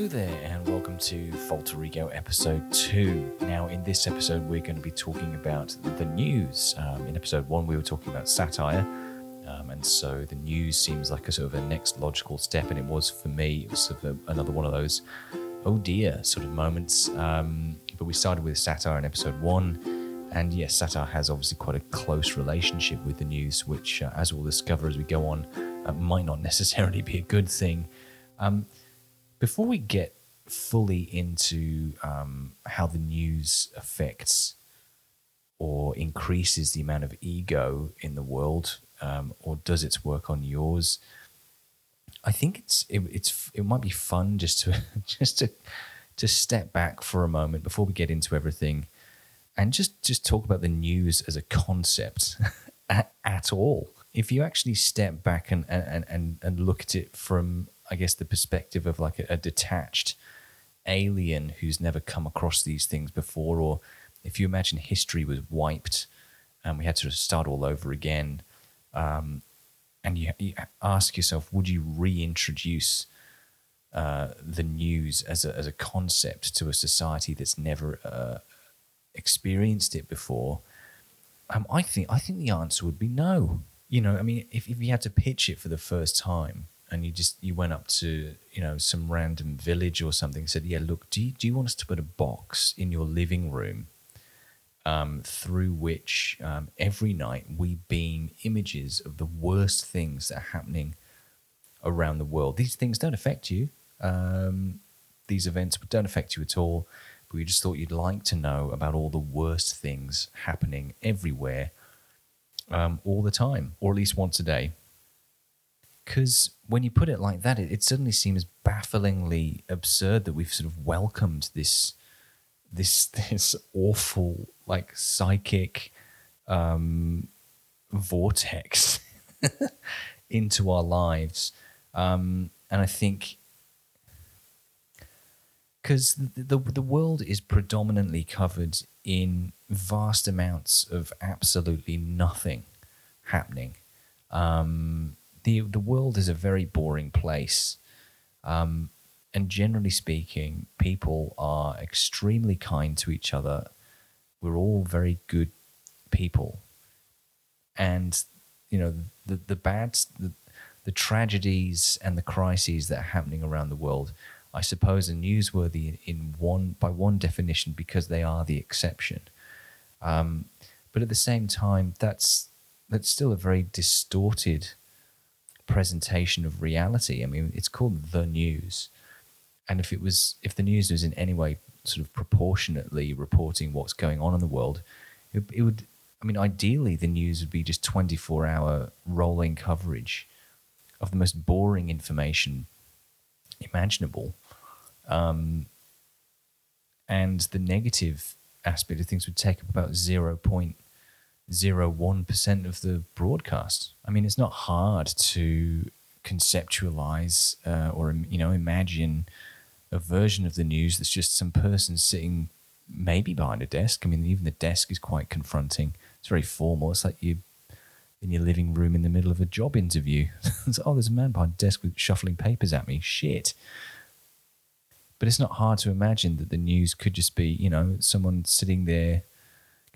Hello there, and welcome to Falter Ego episode 2. Now, in this episode, we're going to be talking about the news. Um, in episode 1, we were talking about satire, um, and so the news seems like a sort of a next logical step, and it was for me, it was sort of a, another one of those oh dear sort of moments. Um, but we started with satire in episode 1, and yes, satire has obviously quite a close relationship with the news, which, uh, as we'll discover as we go on, uh, might not necessarily be a good thing. Um, before we get fully into um, how the news affects or increases the amount of ego in the world, um, or does its work on yours, I think it's it, it's it might be fun just to just to to step back for a moment before we get into everything, and just just talk about the news as a concept at, at all. If you actually step back and and, and and look at it from I guess, the perspective of like a, a detached alien who's never come across these things before, or if you imagine history was wiped and we had to start all over again, um, and you, you, ask yourself, would you reintroduce uh, the news as a, as a concept to a society that's never uh, experienced it before? Um, I think I think the answer would be no. You know, I mean, if, if you had to pitch it for the first time, and you just you went up to you know some random village or something said yeah look do you, do you want us to put a box in your living room um, through which um, every night we beam images of the worst things that are happening around the world? These things don't affect you um, these events don't affect you at all but we just thought you'd like to know about all the worst things happening everywhere um, all the time or at least once a day because when you put it like that, it, it, suddenly seems bafflingly absurd that we've sort of welcomed this this this awful like psychic um, vortex into our lives, um, and I think because the, the the world is predominantly covered in vast amounts of absolutely nothing happening. Um, the the world is a very boring place, um, and generally speaking, people are extremely kind to each other. We're all very good people, and you know the the bad the, the tragedies and the crises that are happening around the world. I suppose are newsworthy in one by one definition because they are the exception. Um, but at the same time, that's that's still a very distorted presentation of reality. I mean, it's called the news, and if it was, if the news was in any way sort of proportionately reporting what's going on in the world, it, it would. I mean, ideally, the news would be just twenty-four hour rolling coverage of the most boring information imaginable, um, and the negative aspect of things would take up about point percent of the broadcast. I mean, it's not hard to conceptualize uh, or you know imagine a version of the news that's just some person sitting maybe behind a desk. I mean, even the desk is quite confronting. It's very formal. It's like you in your living room in the middle of a job interview. oh, there's a man behind a desk with shuffling papers at me. Shit. But it's not hard to imagine that the news could just be, you know, someone sitting there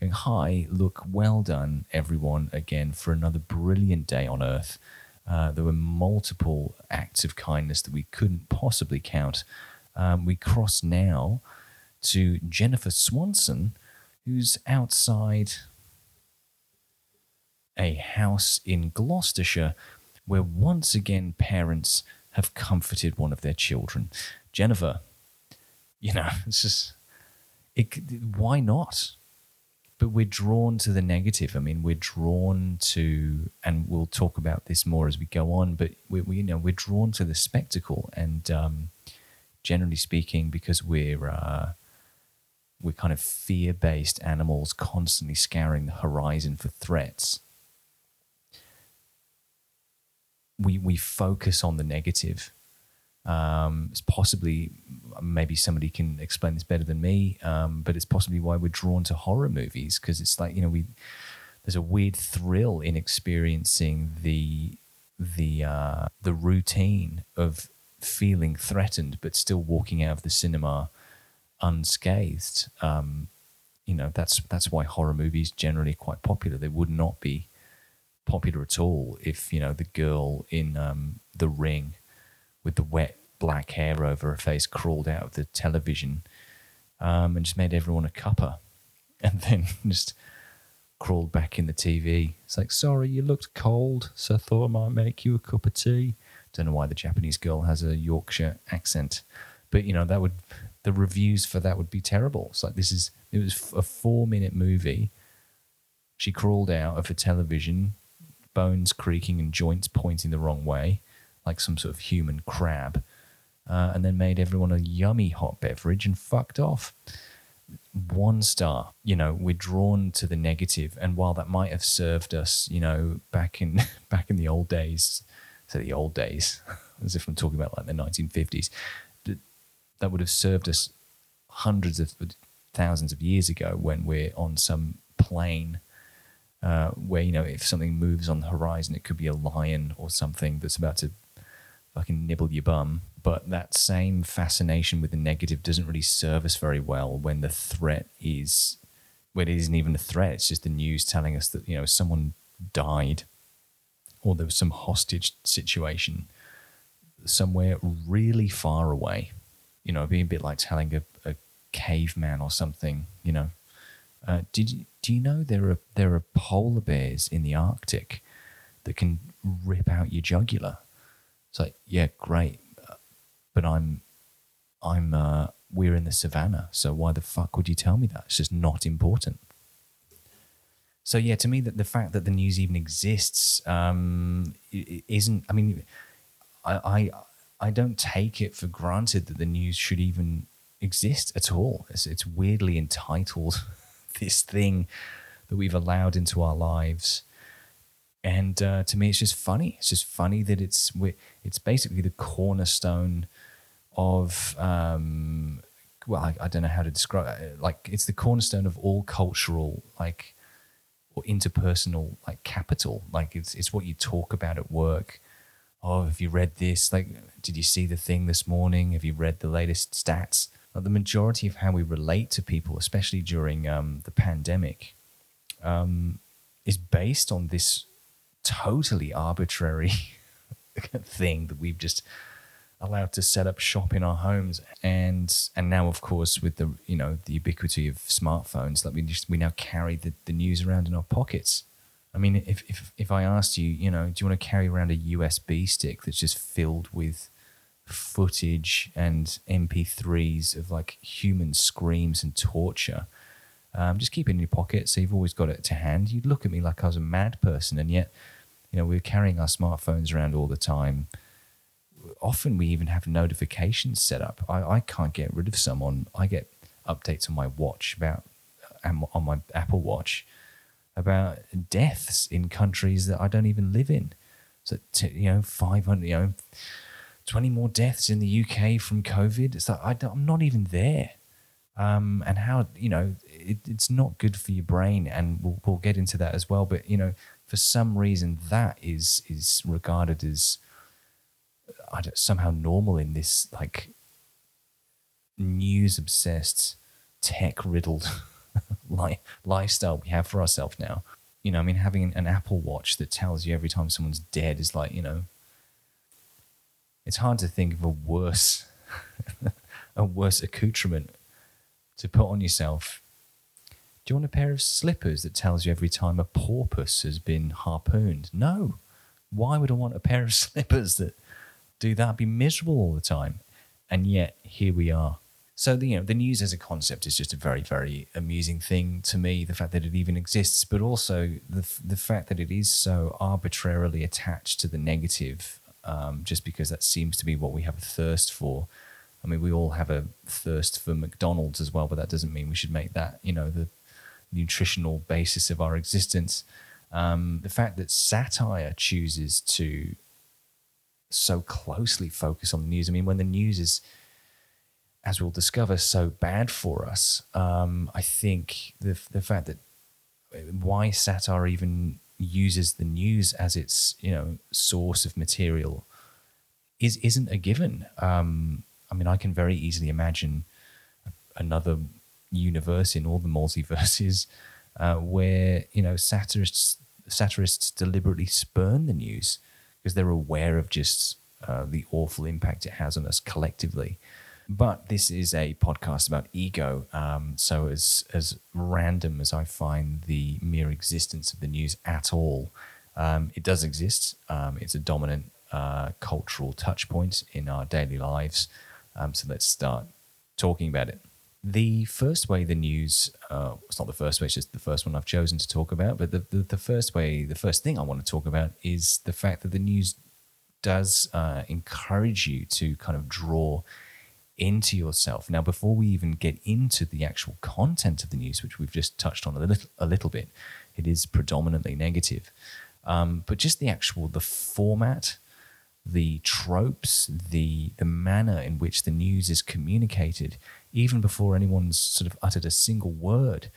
going, Hi, look, well done, everyone, again, for another brilliant day on Earth. Uh, there were multiple acts of kindness that we couldn't possibly count. Um, we cross now to Jennifer Swanson, who's outside a house in Gloucestershire where once again parents have comforted one of their children. Jennifer, you know, it's just, it, why not? But we're drawn to the negative. I mean, we're drawn to, and we'll talk about this more as we go on. But we, we you know, we're drawn to the spectacle, and um, generally speaking, because we're uh, we're kind of fear-based animals, constantly scouring the horizon for threats. We we focus on the negative. Um, it's possibly maybe somebody can explain this better than me, um, but it's possibly why we're drawn to horror movies because it's like you know we there's a weird thrill in experiencing the the uh, the routine of feeling threatened, but still walking out of the cinema unscathed. Um, you know, that's that's why horror movies generally are quite popular. They would not be popular at all if you know the girl in um, the ring with the wet black hair over her face crawled out of the television um, and just made everyone a cuppa, and then just crawled back in the TV. It's like, sorry, you looked cold, so I thought I might make you a cup of tea. Don't know why the Japanese girl has a Yorkshire accent, but you know that would the reviews for that would be terrible. It's like this is it was a four minute movie. She crawled out of a television, bones creaking and joints pointing the wrong way, like some sort of human crab, uh, and then made everyone a yummy hot beverage and fucked off. One star, you know, we're drawn to the negative, and while that might have served us, you know, back in back in the old days, so the old days, as if I'm talking about like the 1950s, that would have served us hundreds of thousands of years ago when we're on some plane uh, where you know if something moves on the horizon, it could be a lion or something that's about to fucking nibble your bum. But that same fascination with the negative doesn't really serve us very well when the threat is, when it isn't even a threat. It's just the news telling us that you know someone died, or there was some hostage situation somewhere really far away. You know, being a bit like telling a, a caveman or something. You know, uh, did do you know there are there are polar bears in the Arctic that can rip out your jugular? It's like, yeah, great, but I'm I'm uh, we're in the savannah, so why the fuck would you tell me that? It's just not important. So yeah, to me, that the fact that the news even exists um, isn't. I mean, I, I I don't take it for granted that the news should even exist at all. It's, it's weirdly entitled this thing that we've allowed into our lives. And uh, to me, it's just funny. It's just funny that it's it's basically the cornerstone of um, well, I, I, don't know how to describe it. Like it's the cornerstone of all cultural like or interpersonal like capital. Like it's it's what you talk about at work. Oh, have you read this? Like, did you see the thing this morning? Have you read the latest stats? Like the majority of how we relate to people, especially during um, the pandemic, um, is based on this totally arbitrary thing that we've just allowed to set up shop in our homes and and now of course with the you know the ubiquity of smartphones like we just we now carry the, the news around in our pockets i mean if, if if i asked you you know do you want to carry around a usb stick that's just filled with footage and MP3s of like human screams and torture. Um, just keep it in your pocket so you've always got it to hand. You'd look at me like I was a mad person, and yet, you know, we're carrying our smartphones around all the time. Often we even have notifications set up. I, I can't get rid of someone. I get updates on my watch about um, on my Apple Watch about deaths in countries that I don't even live in. So, you know, 500, you know, 20 more deaths in the UK from COVID. It's like, I am not even there. Um, and how, you know, it, it's not good for your brain. And we'll, we'll get into that as well. But, you know, for some reason, that is, is regarded as somehow normal in this like news obsessed, tech riddled lifestyle we have for ourselves now. You know, I mean, having an Apple Watch that tells you every time someone's dead is like, you know, it's hard to think of a worse a worse accoutrement to put on yourself. Do you want a pair of slippers that tells you every time a porpoise has been harpooned? No. Why would I want a pair of slippers that do that? I'd be miserable all the time. And yet here we are. So the, you know the news as a concept is just a very very amusing thing to me. The fact that it even exists, but also the the fact that it is so arbitrarily attached to the negative um, just because that seems to be what we have a thirst for. I mean, we all have a thirst for McDonald's as well, but that doesn't mean we should make that, you know, the nutritional basis of our existence. Um, the fact that satire chooses to so closely focus on the news. I mean, when the news is, as we'll discover, so bad for us, um, I think the the fact that why satire even uses the news as its you know source of material is isn't a given. Um, I mean, I can very easily imagine another universe in all the multiverses uh, where you know satirists satirists deliberately spurn the news because they're aware of just uh, the awful impact it has on us collectively. But this is a podcast about ego. Um, so as as random as I find the mere existence of the news at all, um, it does exist. Um, it's a dominant uh, cultural touch point in our daily lives. Um, so let's start talking about it. The first way the news, uh, it's not the first way, it's just the first one I've chosen to talk about. But the, the, the first way, the first thing I want to talk about is the fact that the news does uh, encourage you to kind of draw into yourself. Now, before we even get into the actual content of the news, which we've just touched on a little, a little bit, it is predominantly negative. Um, but just the actual the format, the tropes, the the manner in which the news is communicated, even before anyone's sort of uttered a single word,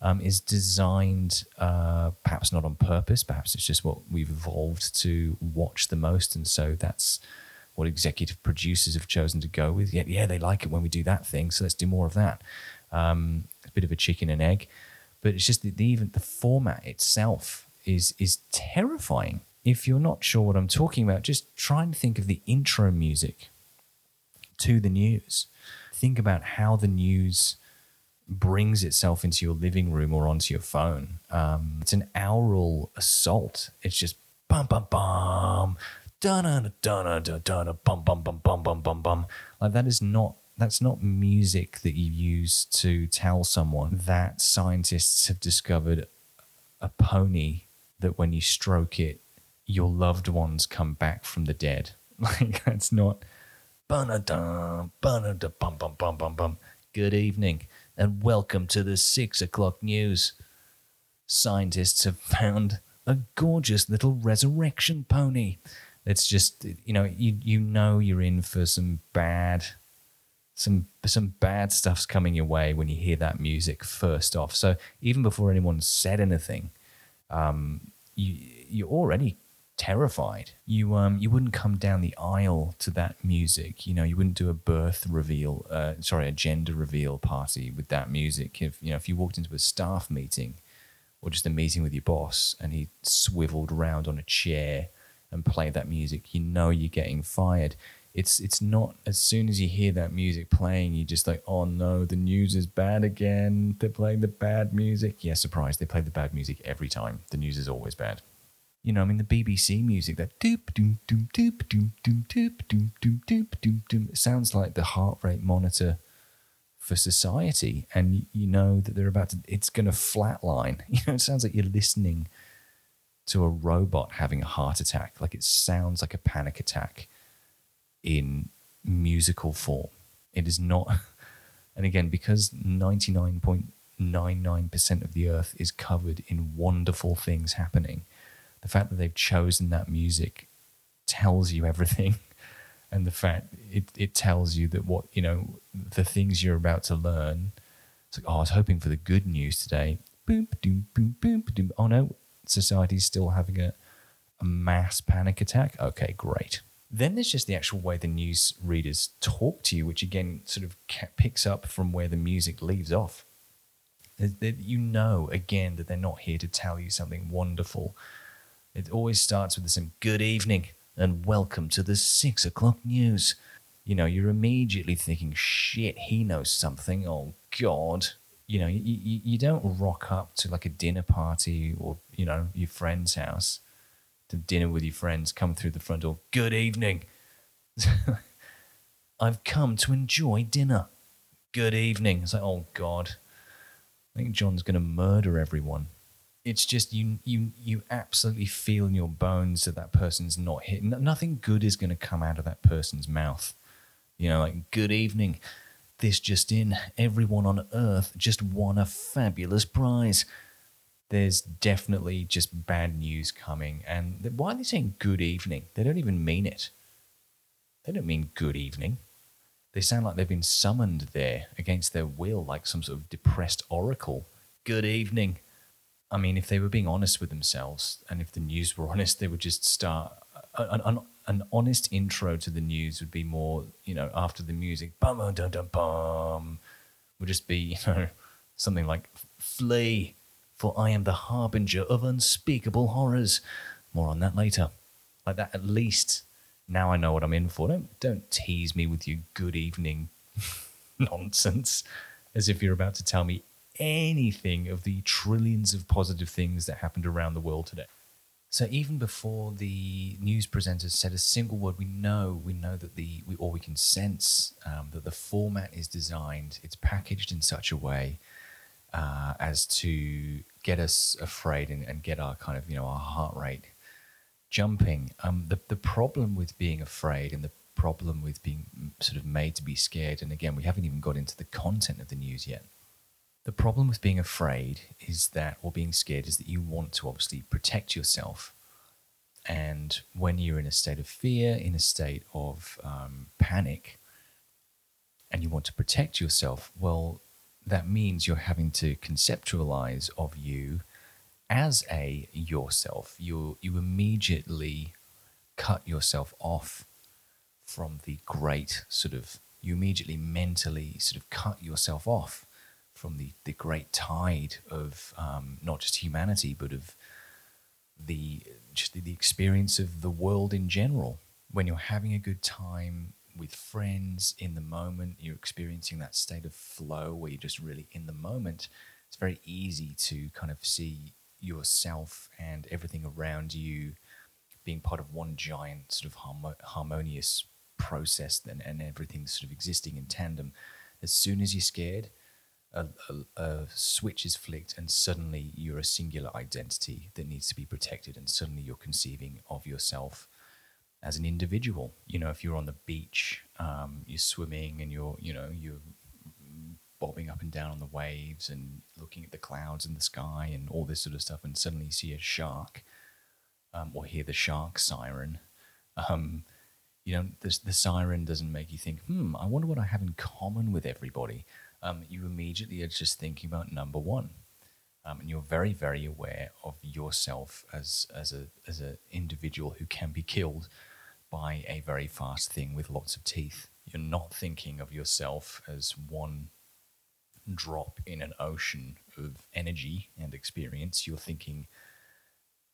um, is designed uh, perhaps not on purpose. Perhaps it's just what we've evolved to watch the most, and so that's what executive producers have chosen to go with. Yeah, yeah, they like it when we do that thing, so let's do more of that. Um, a bit of a chicken and egg, but it's just the, the even the format itself is is terrifying. If you're not sure what I'm talking about, just try and think of the intro music to the news. Think about how the news brings itself into your living room or onto your phone. Um, it's an aural assault. It's just bum bum bum, da da da da da da bum bum bum bum bum bum bum. Like that is not that's not music that you use to tell someone that scientists have discovered a pony that when you stroke it, your loved ones come back from the dead. Like that's not bum bum bum bum bum. Good evening and welcome to the six o'clock news. Scientists have found a gorgeous little resurrection pony. It's just you know you you know you're in for some bad some some bad stuff's coming your way when you hear that music first off. So even before anyone said anything, um, you you're already terrified. You um you wouldn't come down the aisle to that music. You know, you wouldn't do a birth reveal, uh, sorry, a gender reveal party with that music. If you know, if you walked into a staff meeting or just a meeting with your boss and he swiveled around on a chair and played that music, you know you're getting fired. It's it's not as soon as you hear that music playing, you're just like, oh no, the news is bad again. They're playing the bad music. Yeah, surprise, they play the bad music every time. The news is always bad you know, I mean, the BBC music, that doop doom doom doop doom doom doop doom doom doop doom doom. It sounds like the heart rate monitor for society, and you know that they're about to. It's going to flatline. You know, it sounds like you're listening to a robot having a heart attack. Like it sounds like a panic attack in musical form. It is not. And again, because ninety nine point nine nine percent of the earth is covered in wonderful things happening the fact that they've chosen that music tells you everything. And the fact it, it tells you that what you know the things you're about to learn it's like oh i was hoping for the good news today. Boom boom boom boom boom oh no society's still having a, a mass panic attack? Okay great. Then there's just the actual way the news readers talk to you which again sort of picks up from where the music leaves off. You know again that they're not here to tell you something wonderful it always starts with some good evening and welcome to the six o'clock news. You know, you're immediately thinking, shit, he knows something. Oh, God. You know, you, you, you don't rock up to like a dinner party or, you know, your friend's house to dinner with your friends, come through the front door. Good evening. I've come to enjoy dinner. Good evening. It's like, oh, God. I think John's going to murder everyone it's just you you you absolutely feel in your bones that that person's not hit. Nothing good is going to come out of that person's mouth. You know, like good evening. This just in: everyone on Earth just won a fabulous prize. There's definitely just bad news coming, and why are they saying good evening? They don't even mean it. They don't mean good evening. They sound like they've been summoned there against their will, like some sort of depressed oracle. Good evening I mean, if they were being honest with themselves and if the news were honest, they would just start an, an, an honest intro to the news would be more, you know, after the music, bum bum dum dum bum, would just be, you know, something like "Flee, for I am the harbinger of unspeakable horrors." More on that later. Like that, at least now I know what I'm in for. Don't don't tease me with your good evening nonsense, as if you're about to tell me anything of the trillions of positive things that happened around the world today. So even before the news presenters said a single word, we know we know that the we or we can sense um, that the format is designed, it's packaged in such a way uh, as to get us afraid and, and get our kind of you know our heart rate jumping. Um, the the problem with being afraid and the problem with being sort of made to be scared, and again, we haven't even got into the content of the news yet. The problem with being afraid is that, or being scared, is that you want to obviously protect yourself. And when you're in a state of fear, in a state of um, panic, and you want to protect yourself, well, that means you're having to conceptualize of you as a yourself. You you immediately cut yourself off from the great sort of. You immediately mentally sort of cut yourself off from the, the great tide of um, not just humanity, but of the just the experience of the world in general. When you're having a good time with friends in the moment, you're experiencing that state of flow where you're just really in the moment. It's very easy to kind of see yourself and everything around you being part of one giant sort of harmonious process and, and everything sort of existing in tandem. As soon as you're scared, a, a, a, switch is flicked and suddenly you're a singular identity that needs to be protected and suddenly you're conceiving of yourself as an individual. You know if you're on the beach um, you're swimming and you're you know you're bobbing up and down on the waves and looking at the clouds in the sky and all this sort of stuff and suddenly you see a shark um, or hear the shark siren um, you know the, the siren doesn't make you think hmm i wonder what i have in common with everybody um, you immediately are just thinking about number one. Um, and you're very, very aware of yourself as as a as an individual who can be killed by a very fast thing with lots of teeth. You're not thinking of yourself as one drop in an ocean of energy and experience. You're thinking,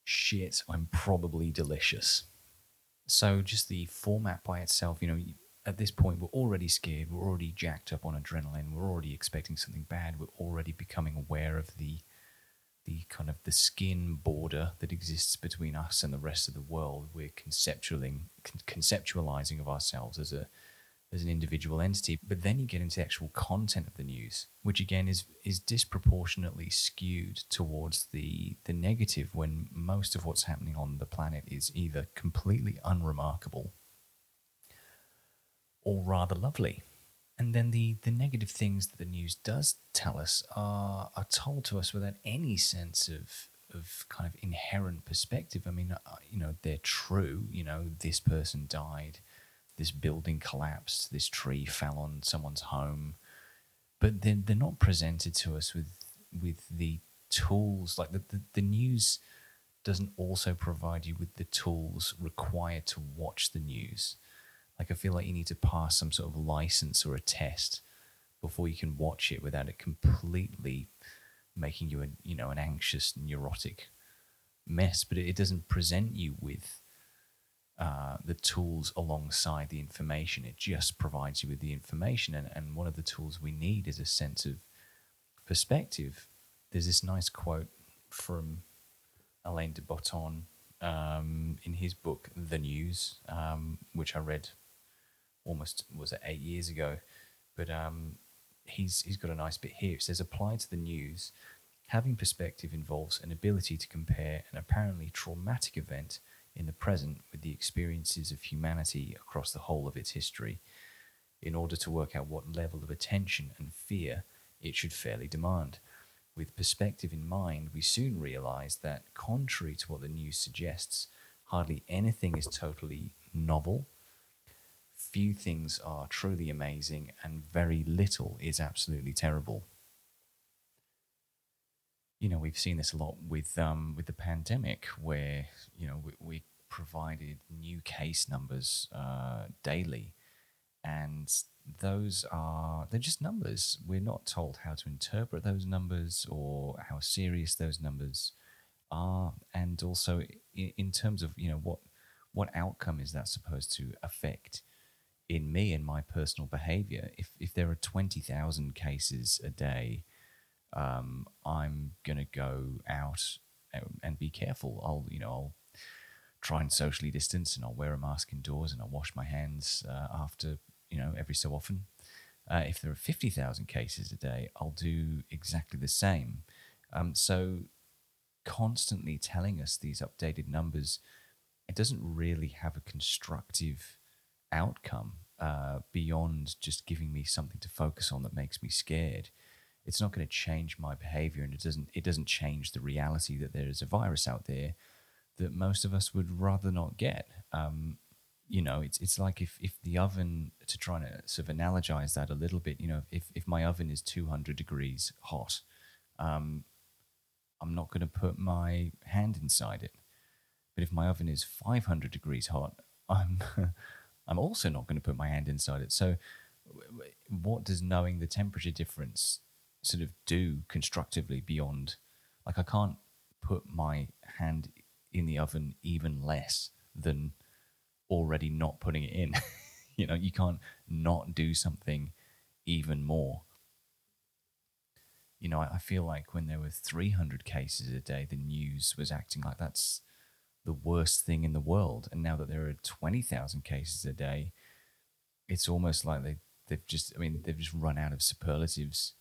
shit, I'm probably delicious. So just the format by itself, you know, at this point, we're already scared. We're already jacked up on adrenaline. We're already expecting something bad. We're already becoming aware of the the kind of the skin border that exists between us and the rest of the world. We're conceptualizing conceptualizing of ourselves as a as an individual entity. But then you get into the actual content of the news, which again is is disproportionately skewed towards the the negative when most of what's happening on the planet is either completely unremarkable or rather lovely. And then the, the negative things that the news does tell us are, are told to us without any sense of, of kind of inherent perspective. I mean, uh, you know, they're true. You know, this person died, this building collapsed, this tree fell on someone's home. But they're, they're not presented to us with, with the tools. Like the, the, the news doesn't also provide you with the tools required to watch the news. Like I feel like you need to pass some sort of license or a test before you can watch it without it completely making you a you know an anxious neurotic mess. But it, it doesn't present you with uh, the tools alongside the information. It just provides you with the information, and, and one of the tools we need is a sense of perspective. There's this nice quote from Alain de Botton um, in his book The News, um, which I read almost was it eight years ago, but um, he's he's got a nice bit here. It says applied to the news, having perspective involves an ability to compare an apparently traumatic event in the present with the experiences of humanity across the whole of its history, in order to work out what level of attention and fear it should fairly demand. With perspective in mind, we soon realize that, contrary to what the news suggests, hardly anything is totally novel few things are truly amazing and very little is absolutely terrible. You know, we've seen this a lot with um, with the pandemic, where you know we, we provided new case numbers uh, daily, and those are they're just numbers. We're not told how to interpret those numbers or how serious those numbers are, and also in, in terms of you know what what outcome is that supposed to affect in me and my personal behavior? If if there are twenty thousand cases a day, um, I'm gonna go out and be careful. I'll you know I'll try and socially distance and I'll wear a mask indoors and I'll wash my hands uh, after you know every so often. Uh, if there are fifty thousand cases a day, I'll do exactly the same. Um, so constantly telling us these updated numbers, it doesn't really have a constructive outcome uh, beyond just giving me something to focus on that makes me scared. It's not going to change my behavior, and it doesn't. It doesn't change the reality that there is a virus out there that most of us would rather not get. Um, you know, it's it's like if, if the oven to try to sort of analogize that a little bit. You know, if if my oven is two hundred degrees hot, um, I'm not going to put my hand inside it. But if my oven is 500 degrees hot, I'm I'm also not going to put my hand inside it. So, what does knowing the temperature difference sort of do constructively beyond? Like, I can't put my hand in the oven even less than already not putting it in. you know, you can't not do something even more you know, I, feel like when there were 300 cases a day, the news was acting like that's the worst thing in the world. And now that there are 20,000 cases a day, it's almost like they, they've just, I mean, they've just run out of superlatives.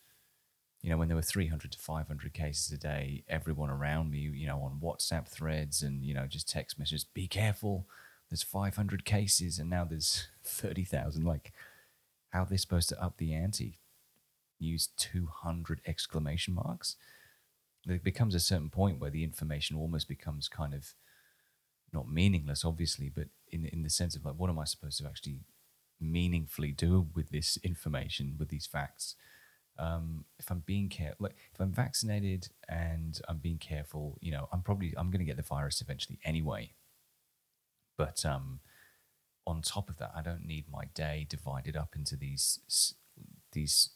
You know, when there were 300 to 500 cases a day, everyone around me, you know, on WhatsApp threads and, you know, just text messages, be careful, there's 500 cases and now there's 30,000. Like, how are they supposed to up the ante? use 200 exclamation marks. There becomes a certain point where the information almost becomes kind of not meaningless, obviously, but in in the sense of like, what am I supposed to actually meaningfully do with this information, with these facts? Um, if I'm being careful, like if I'm vaccinated and I'm being careful, you know, I'm probably I'm going to get the virus eventually anyway. But um, on top of that, I don't need my day divided up into these these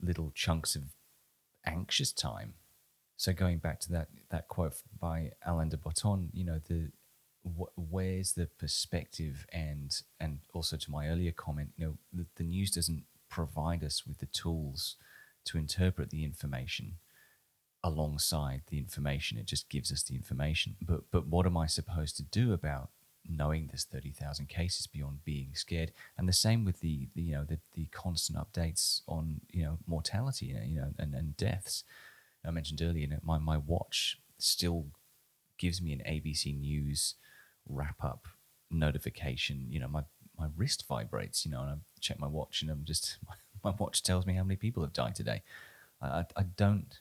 little chunks of anxious time. So going back to that that quote by Alain de Botton, you know, the wh- where's the perspective and and also to my earlier comment, you know, the, the news doesn't provide us with the tools to interpret the information alongside the information. It just gives us the information. But but what am I supposed to do about knowing there's 30,000 cases beyond being scared. And the same with the, the you know the, the constant updates on you know mortality you know and, and deaths. I mentioned earlier, you know, my my watch still gives me an ABC News wrap up notification. You know, my my wrist vibrates. You know, and I check my watch, and I'm just my, watch tells me how many people have died today. I, I don't.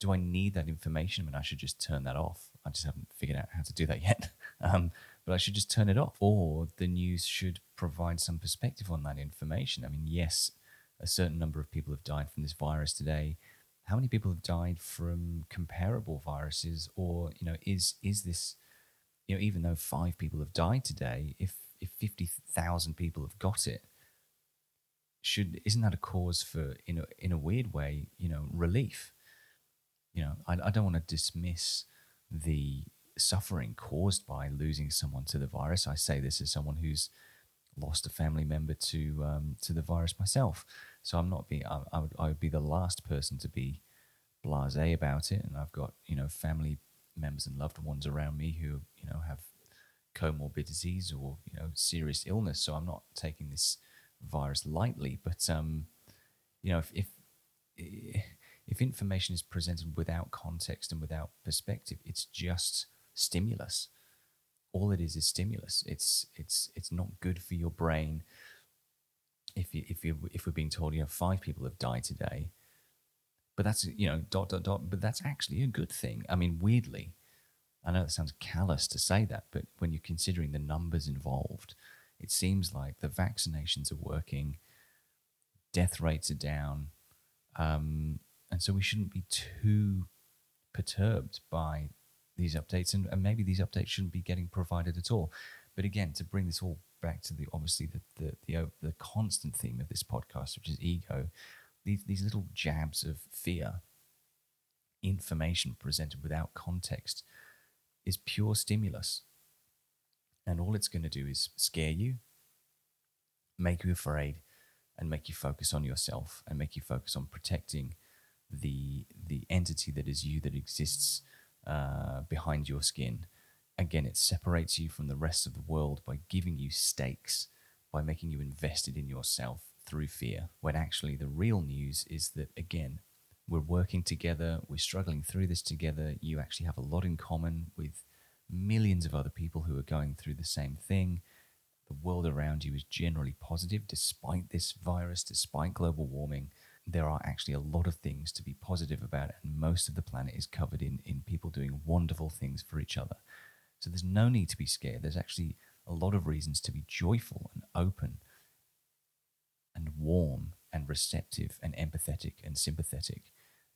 Do I need that information? I mean, I should just turn that off. I just haven't figured out how to do that yet. Um, but I should just turn it off. Or the news should provide some perspective on that information. I mean, yes, a certain number of people have died from this virus today. How many people have died from comparable viruses? Or, you know, is is this, you know, even though five people have died today, if if fifty thousand people have got it, should isn't that a cause for in a in a weird way, you know, relief? You know, I, I don't want to dismiss the suffering caused by losing someone to the virus. I say this as someone who's lost a family member to um, to the virus myself. So I'm not being I, I, would I would be the last person to be blasé about it. And I've got you know family members and loved ones around me who you know have comorbidities or you know serious illness. So I'm not taking this virus lightly. But um, you know if, if if information is presented without context and without perspective, it's just stimulus. All it is is stimulus. It's it's it's not good for your brain. If you, if you if we're being told you know five people have died today, but that's you know dot dot dot. But that's actually a good thing. I mean, weirdly, I know it sounds callous to say that, but when you're considering the numbers involved, it seems like the vaccinations are working, death rates are down, um, and so we shouldn't be too perturbed by these updates, and, and maybe these updates shouldn't be getting provided at all. But again, to bring this all back to the obviously the the the, the constant theme of this podcast, which is ego, these these little jabs of fear, information presented without context, is pure stimulus, and all it's going to do is scare you, make you afraid, and make you focus on yourself and make you focus on protecting the the entity that is you that exists uh, behind your skin. Again, it separates you from the rest of the world by giving you stakes, by making you invested in yourself through fear. When actually the real news is that again, we're working together, we're struggling through this together. You actually have a lot in common with millions of other people who are going through the same thing the world around you is generally positive despite this virus, despite global warming. There are actually a lot of things to be positive about, and most of the planet is covered in, in people doing wonderful things for each other. So there's no need to be scared. There's actually a lot of reasons to be joyful and open and warm and receptive and empathetic and sympathetic,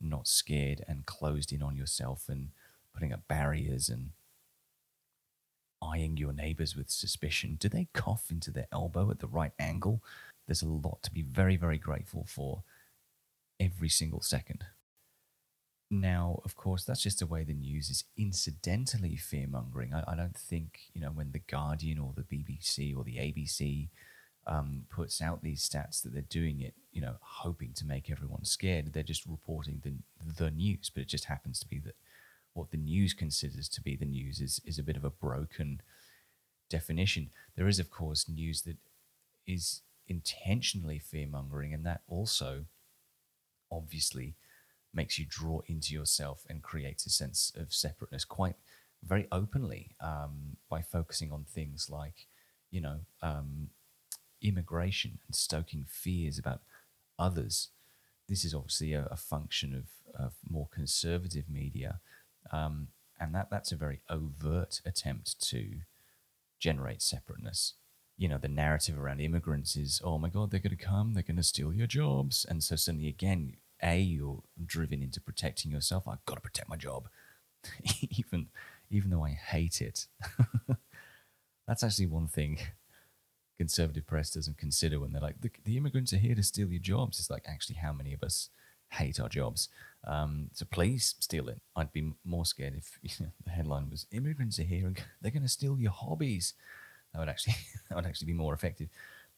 not scared and closed in on yourself and putting up barriers and eyeing your neighbors with suspicion? Do they cough into their elbow at the right angle? There's a lot to be very, very grateful for every single second. Now, of course, that's just the way the news is incidentally fear mongering. I, I, don't think, you know, when The Guardian or the BBC or the ABC um, puts out these stats that they're doing it, you know, hoping to make everyone scared. They're just reporting the, the news, but it just happens to be that what the news considers to be the news is, is a bit of a broken definition. There is, of course, news that is intentionally fear mongering, and that also obviously makes you draw into yourself and creates a sense of separateness quite very openly um, by focusing on things like, you know, um, immigration and stoking fears about others. This is obviously a, a function of, of more conservative media um, and that, that's a very overt attempt to generate separateness. You know, the narrative around immigrants is, oh my God, they're going to come, they're going to steal your jobs. And so suddenly, again, A, you're driven into protecting yourself. I've got to protect my job, even, even though I hate it. that's actually one thing conservative press doesn't consider when they're like, the, the immigrants are here to steal your jobs. It's like, actually, how many of us hate our jobs? Um, so please steal it. I'd be more scared if you know, the headline was "Immigrants are here and they're going to steal your hobbies." That would actually that would actually be more effective.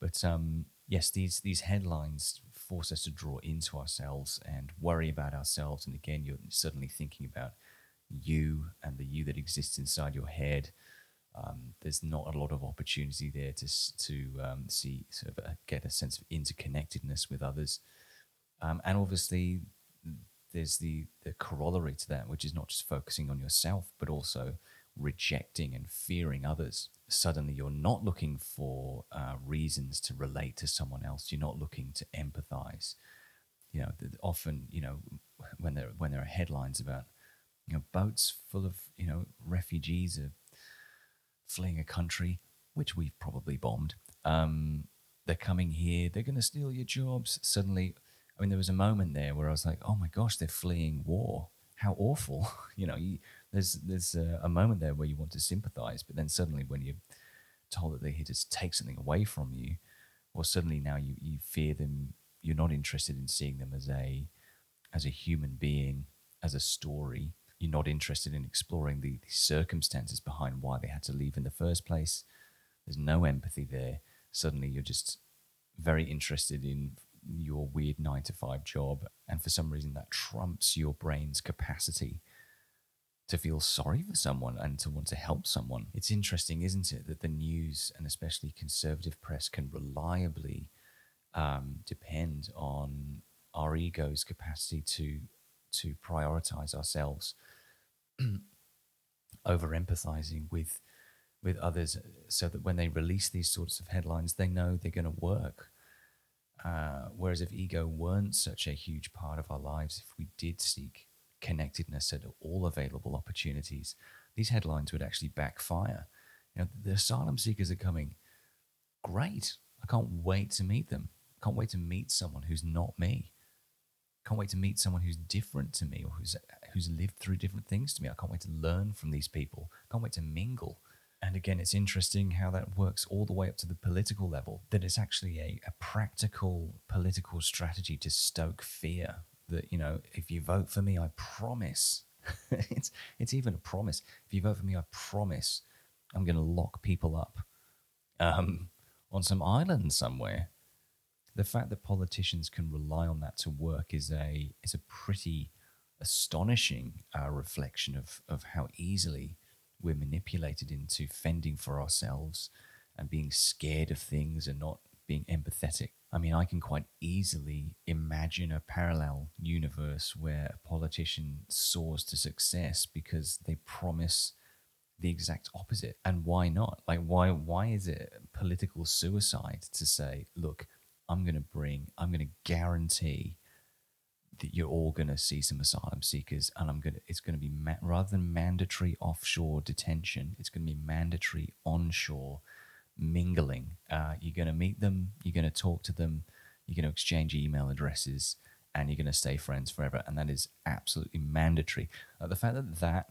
But um, yes, these these headlines force us to draw into ourselves and worry about ourselves. And again, you're suddenly thinking about you and the you that exists inside your head. Um, there's not a lot of opportunity there to to um, see sort of get a sense of interconnectedness with others, um, and obviously there's the, the corollary to that, which is not just focusing on yourself, but also rejecting and fearing others. Suddenly, you're not looking for uh, reasons to relate to someone else. You're not looking to empathize. You know, often, you know, when there when there are headlines about, you know, boats full of you know refugees are fleeing a country which we've probably bombed. Um, they're coming here. They're going to steal your jobs. Suddenly, I mean, there was a moment there where I was like, "Oh my gosh, they're fleeing war. How awful!" you know, you, there's there's a, a, moment there where you want to sympathize, but then suddenly when you're told that they're here to take something away from you, or suddenly now you, you fear them, you're not interested in seeing them as a as a human being, as a story. You're not interested in exploring the, the circumstances behind why they had to leave in the first place. There's no empathy there. Suddenly, you're just very interested in your weird nine to five job. And for some reason, that trumps your brain's capacity to feel sorry for someone and to want to help someone. It's interesting, isn't it, that the news and especially conservative press can reliably um, depend on our ego's capacity to to prioritize ourselves over empathizing with with others so that when they release these sorts of headlines they know they're going to work uh, whereas if ego weren't such a huge part of our lives, if we did seek connectedness at all available opportunities, these headlines would actually backfire. You know, the asylum seekers are coming. Great. I can't wait to meet them. I can't wait to meet someone who's not me. I can't wait to meet someone who's different to me or who's who's lived through different things to me. I can't wait to learn from these people. I can't wait to mingle. And again, it's interesting how that works all the way up to the political level, that it's actually a, a practical political strategy to stoke fear. That, you know, if you vote for me, I promise. it's, it's even a promise. If you vote for me, I promise I'm going to lock people up um, on some island somewhere. The fact that politicians can rely on that to work is a is a pretty astonishing uh, reflection of of how easily we're manipulated into fending for ourselves and being scared of things and not being empathetic. I mean, I can quite easily imagine a parallel universe where a politician soars to success because they promise the exact opposite. And why not? Like, why why is it political suicide to say, look, I'm going to bring, I'm going to guarantee that you're all going to see some asylum seekers, and I'm going to, it's going to be ma- rather than mandatory offshore detention, it's going to be mandatory onshore mingling. Uh, you're going to meet them, you're going to talk to them, you're going to exchange email addresses, and you're going to stay friends forever. And that is absolutely mandatory. Uh, the fact that that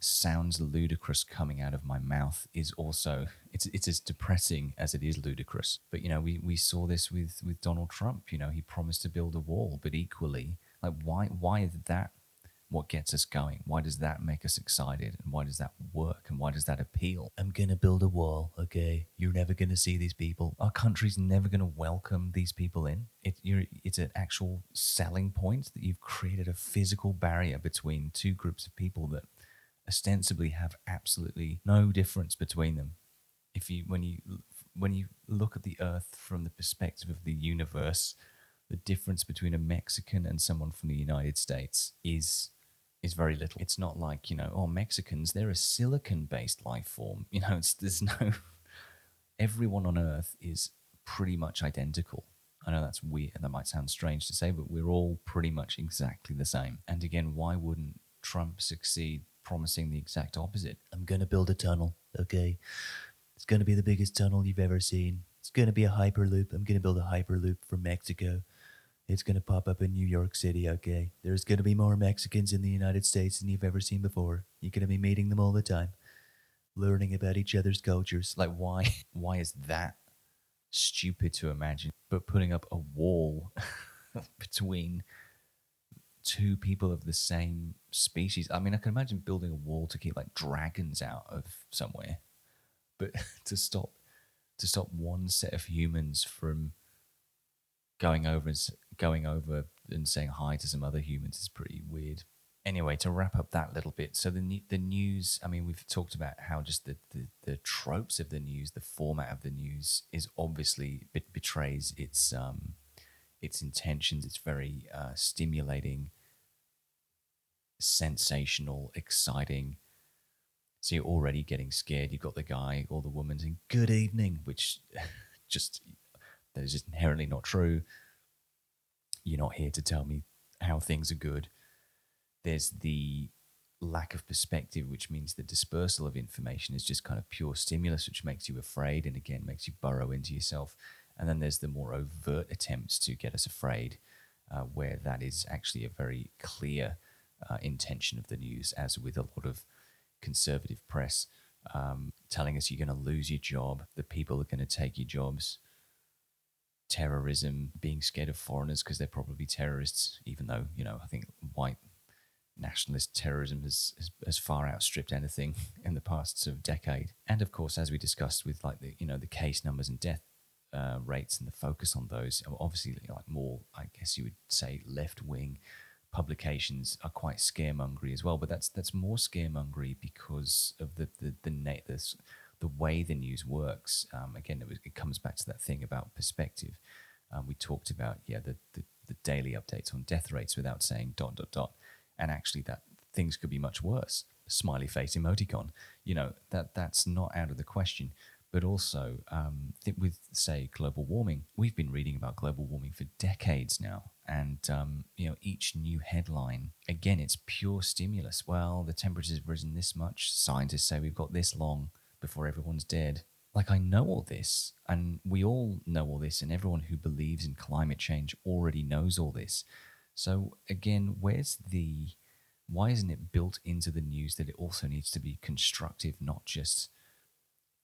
sounds ludicrous coming out of my mouth is also it's it's as depressing as it is ludicrous. But you know, we, we saw this with, with Donald Trump. You know, he promised to build a wall, but equally, like why why is that what gets us going? Why does that make us excited? And why does that work? And why does that appeal? I'm gonna build a wall, okay? You're never gonna see these people. Our country's never gonna welcome these people in. It, you're, it's an actual selling point that you've created a physical barrier between two groups of people that ostensibly have absolutely no difference between them. If you when you when you look at the Earth from the perspective of the universe, the difference between a Mexican and someone from the United States is is very little. It's not like you know, oh, Mexicans, they're a silicon-based life form. You know, it's there's no. Everyone on Earth is pretty much identical. I know that's weird, and that might sound strange to say, but we're all pretty much exactly the same. And again, why wouldn't Trump succeed promising the exact opposite. I'm going to build a tunnel, okay? It's going to be the biggest tunnel you've ever seen. It's going to be a hyperloop. I'm going to build a hyperloop from Mexico. It's going to pop up in New York City, okay? There's going to be more Mexicans in the United States than you've ever seen before. You're going to be meeting them all the time, learning about each other's cultures. Like, why? Why is that stupid to imagine? But putting up a wall between two people of the same species. I mean, I can imagine building a wall to keep like dragons out of somewhere, but to stop to stop one set of humans from going over and going over and saying hi to some other humans is pretty weird. Anyway, to wrap up that little bit, so the the news. I mean, we've talked about how just the, the, the tropes of the news, the format of the news, is obviously betrays its um, its intentions. It's very uh, stimulating sensational, exciting. So you're already getting scared. You've got the guy or the woman saying "Good evening," which just that is just inherently not true. You're not here to tell me how things are good. There's the lack of perspective, which means the dispersal of information is just kind of pure stimulus, which makes you afraid and again makes you burrow into yourself. And then there's the more overt attempts to get us afraid, uh, where that is actually a very clear uh, intention of the news, as with a lot of conservative press, um, telling us you're going to lose your job, the people are going to take your jobs, terrorism, being scared of foreigners because they're probably terrorists, even though, you know, I think white nationalist terrorism has, has, has, far outstripped anything in the past sort of decade. And of course, as we discussed with like the, you know, the case numbers and death uh, rates and the focus on those, obviously like more, I guess you would say left wing publications are quite scaremongery as well. But that's that's more scaremongery because of the the the, na- the, the way the news works. Um, again, it, was, it comes back to that thing about perspective. Um, we talked about yeah the, the the daily updates on death rates without saying dot dot dot, and actually that things could be much worse. Smiley face emoticon. You know that that's not out of the question but also um, with say global warming we've been reading about global warming for decades now and um, you know each new headline again it's pure stimulus. Well the temperature's risen this much. Scientists say we've got this long before everyone's dead. Like i know all this and we all know all this and everyone who believes in climate change already knows all this. So again where's the why isn't it built into the news that it also needs to be constructive, not just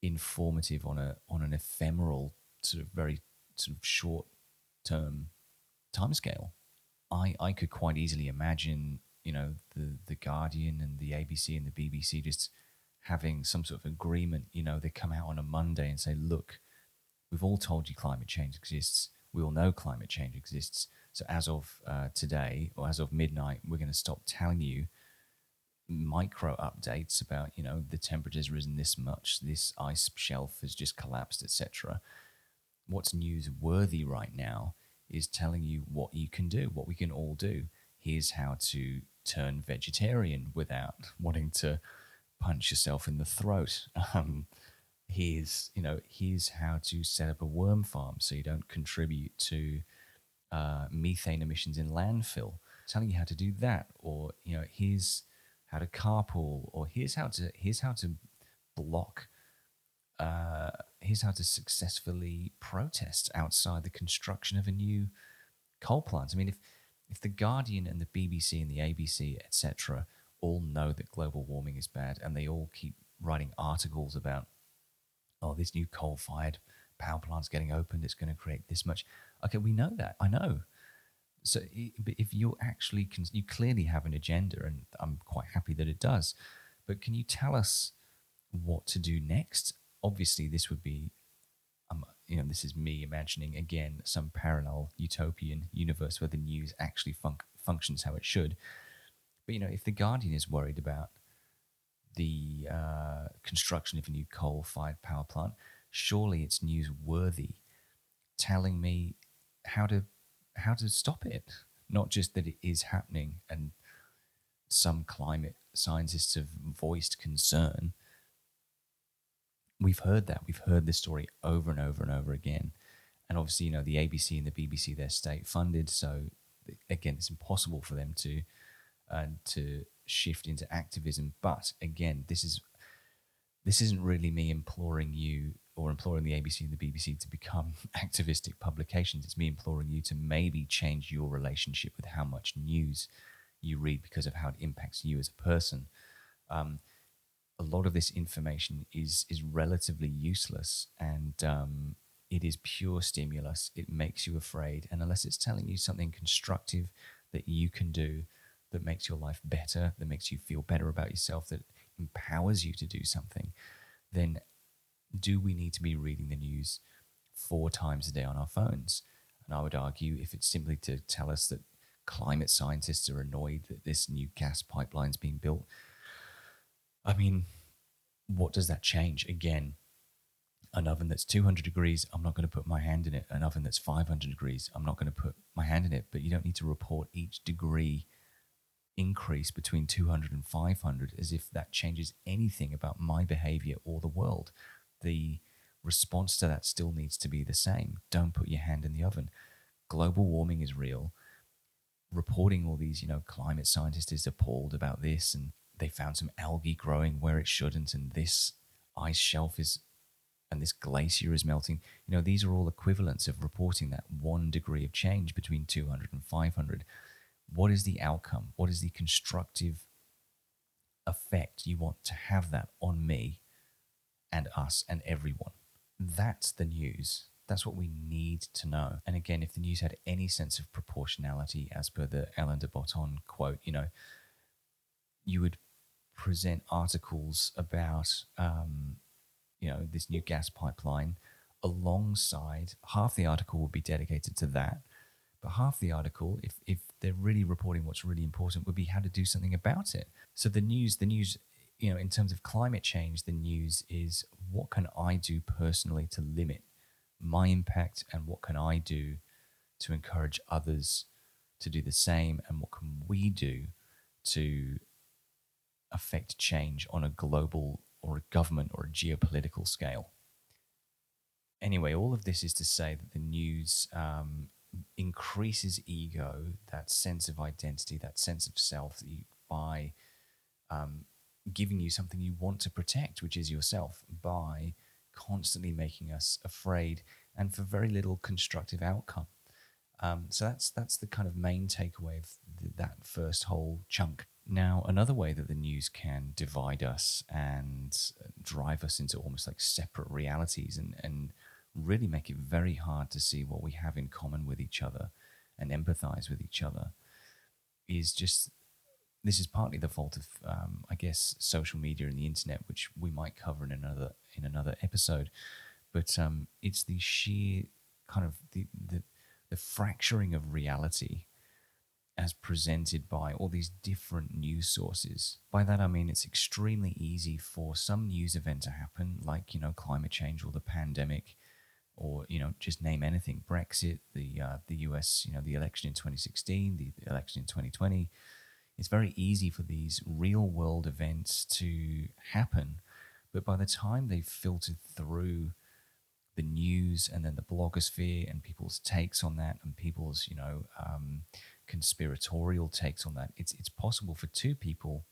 informative on a on an ephemeral sort of very sort of short term timescale? I I could quite easily imagine, you know, the the Guardian and the ABC and the BBC just having some sort of agreement. You know, they come out on a Monday and say, look, we've all told you climate change exists. We all know climate change exists. So as of uh, today or as of midnight, we're going to stop telling you micro updates about you know the temperature's risen this much, this ice shelf has just collapsed, etc. What's newsworthy right now is telling you what you can do, what we can all do. Here's how to turn vegetarian without wanting to punch yourself in the throat. Um, here's you know here's how to set up a worm farm so you don't contribute to uh, methane emissions in landfill. Telling you how to do that, or you know here's how to carpool, or here's how to here's how to block. Uh, here's how to successfully protest outside the construction of a new coal plant. I mean, if if the Guardian and the BBC and the ABC, etc., all know that global warming is bad, and they all keep writing articles about, oh, this new coal-fired power plant's getting opened, it's going to create this much. Okay, we know that. I know. So, but if you actually can, you clearly have an agenda, and I'm quite happy that it does. But can you tell us what to do next? Obviously, this would be, um, you know, this is me imagining again some parallel utopian universe where the news actually fun- functions how it should. But you know, if the Guardian is worried about the uh, construction of a new coal-fired power plant, surely it's newsworthy, telling me how to how to stop it. Not just that it is happening and some climate scientists have voiced concern. We've heard that. We've heard this story over and over and over again. And obviously, you know, the ABC and the BBC, they're state funded. So, again, it's impossible for them to uh, to shift into activism. But again, this is this isn't really me imploring you or imploring the ABC and the BBC to become activistic publications. It's me imploring you to maybe change your relationship with how much news you read because of how it impacts you as a person. Um, a lot of this information is is relatively useless and um, it is pure stimulus. It makes you afraid, and unless it's telling you something constructive that you can do, that makes your life better, that makes you feel better about yourself, that empowers you to do something, then do we need to be reading the news four times a day on our phones? And I would argue if it's simply to tell us that climate scientists are annoyed that this new gas pipeline is being built, I mean, what does that change? Again, an oven that's 200 degrees, I'm not going to put my hand in it. An oven that's 500 degrees, I'm not going to put my hand in it. But you don't need to report each degree increase between 200 and 500 as if that changes anything about my behavior or the world the response to that still needs to be the same. Don't put your hand in the oven. Global warming is real. Reporting all these, you know, climate scientists is appalled about this, and they found some algae growing where it shouldn't, and this ice shelf is, and this glacier is melting. You know, these are all equivalents of reporting that one degree of change between 200 and 500. What is the outcome? What is the constructive effect you want to have that on me and us and everyone. That's the news. That's what we need to know. And again, if the news had any sense of proportionality, as per the Alain de Botton quote, you know, you would present articles about, um, you know, this new gas pipeline alongside half the article would be dedicated to that. But half the article, if, if they're really reporting what's really important, would be how to do something about it. So the news, the news you know, in terms of climate change, the news is what can I do personally to limit my impact and what can I do to encourage others to do the same and what can we do to affect change on a global or a government or a geopolitical scale. Anyway, all of this is to say that the news um, increases ego, that sense of identity, that sense of self that you, by um, giving you something you want to protect, which is yourself, by constantly making us afraid and for very little constructive outcome. Um, so that's that's the kind of main takeaway of th- that first whole chunk. Now, another way that the news can divide us and drive us into almost like separate realities and, and really make it very hard to see what we have in common with each other and empathize with each other is just this is partly the fault of um, I guess social media and the internet, which we might cover in another in another episode. But um, it's the sheer kind of the, the the fracturing of reality as presented by all these different news sources. By that I mean it's extremely easy for some news event to happen, like you know climate change or the pandemic, or you know just name anything, Brexit, the uh, the U.S. you know the election in 2016, the election in 2020. It's very easy for these real world events to happen, but by the time they've filtered through the news and then the blogosphere and people's takes on that and people's you know um, conspiratorial takes on that. It's it's possible for two people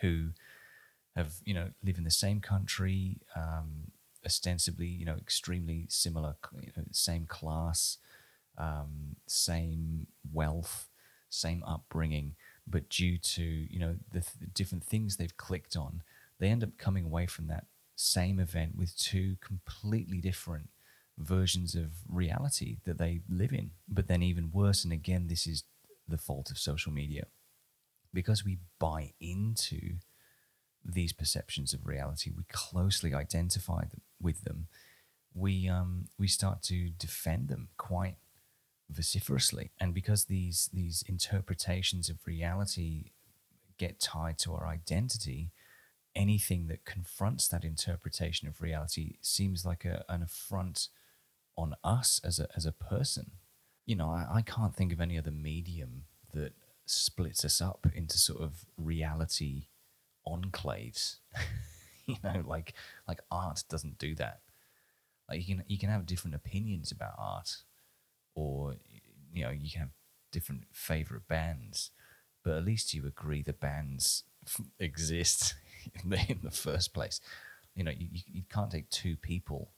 who have you know live in the same country, um, ostensibly you know extremely similar, you know, same class, um, same wealth, same upbringing, but due to you know the, th- the different things they've clicked on, they end up coming away from that same event with two completely different versions of reality that they live in. But then, even worse, and again, this is the fault of social media, because we buy into these perceptions of reality, we closely identify them, with them. We um, we start to defend them quite vociferously, and because these these interpretations of reality get tied to our identity, anything that confronts that interpretation of reality seems like a, an affront on us as a as a person. You know, I, I can't think of any other medium that splits us up into sort of reality enclaves. you know, like like art doesn't do that. Like you can you can have different opinions about art, or you know you can have different favorite bands, but at least you agree the bands exist in the in the first place. You know, you, you can't take two people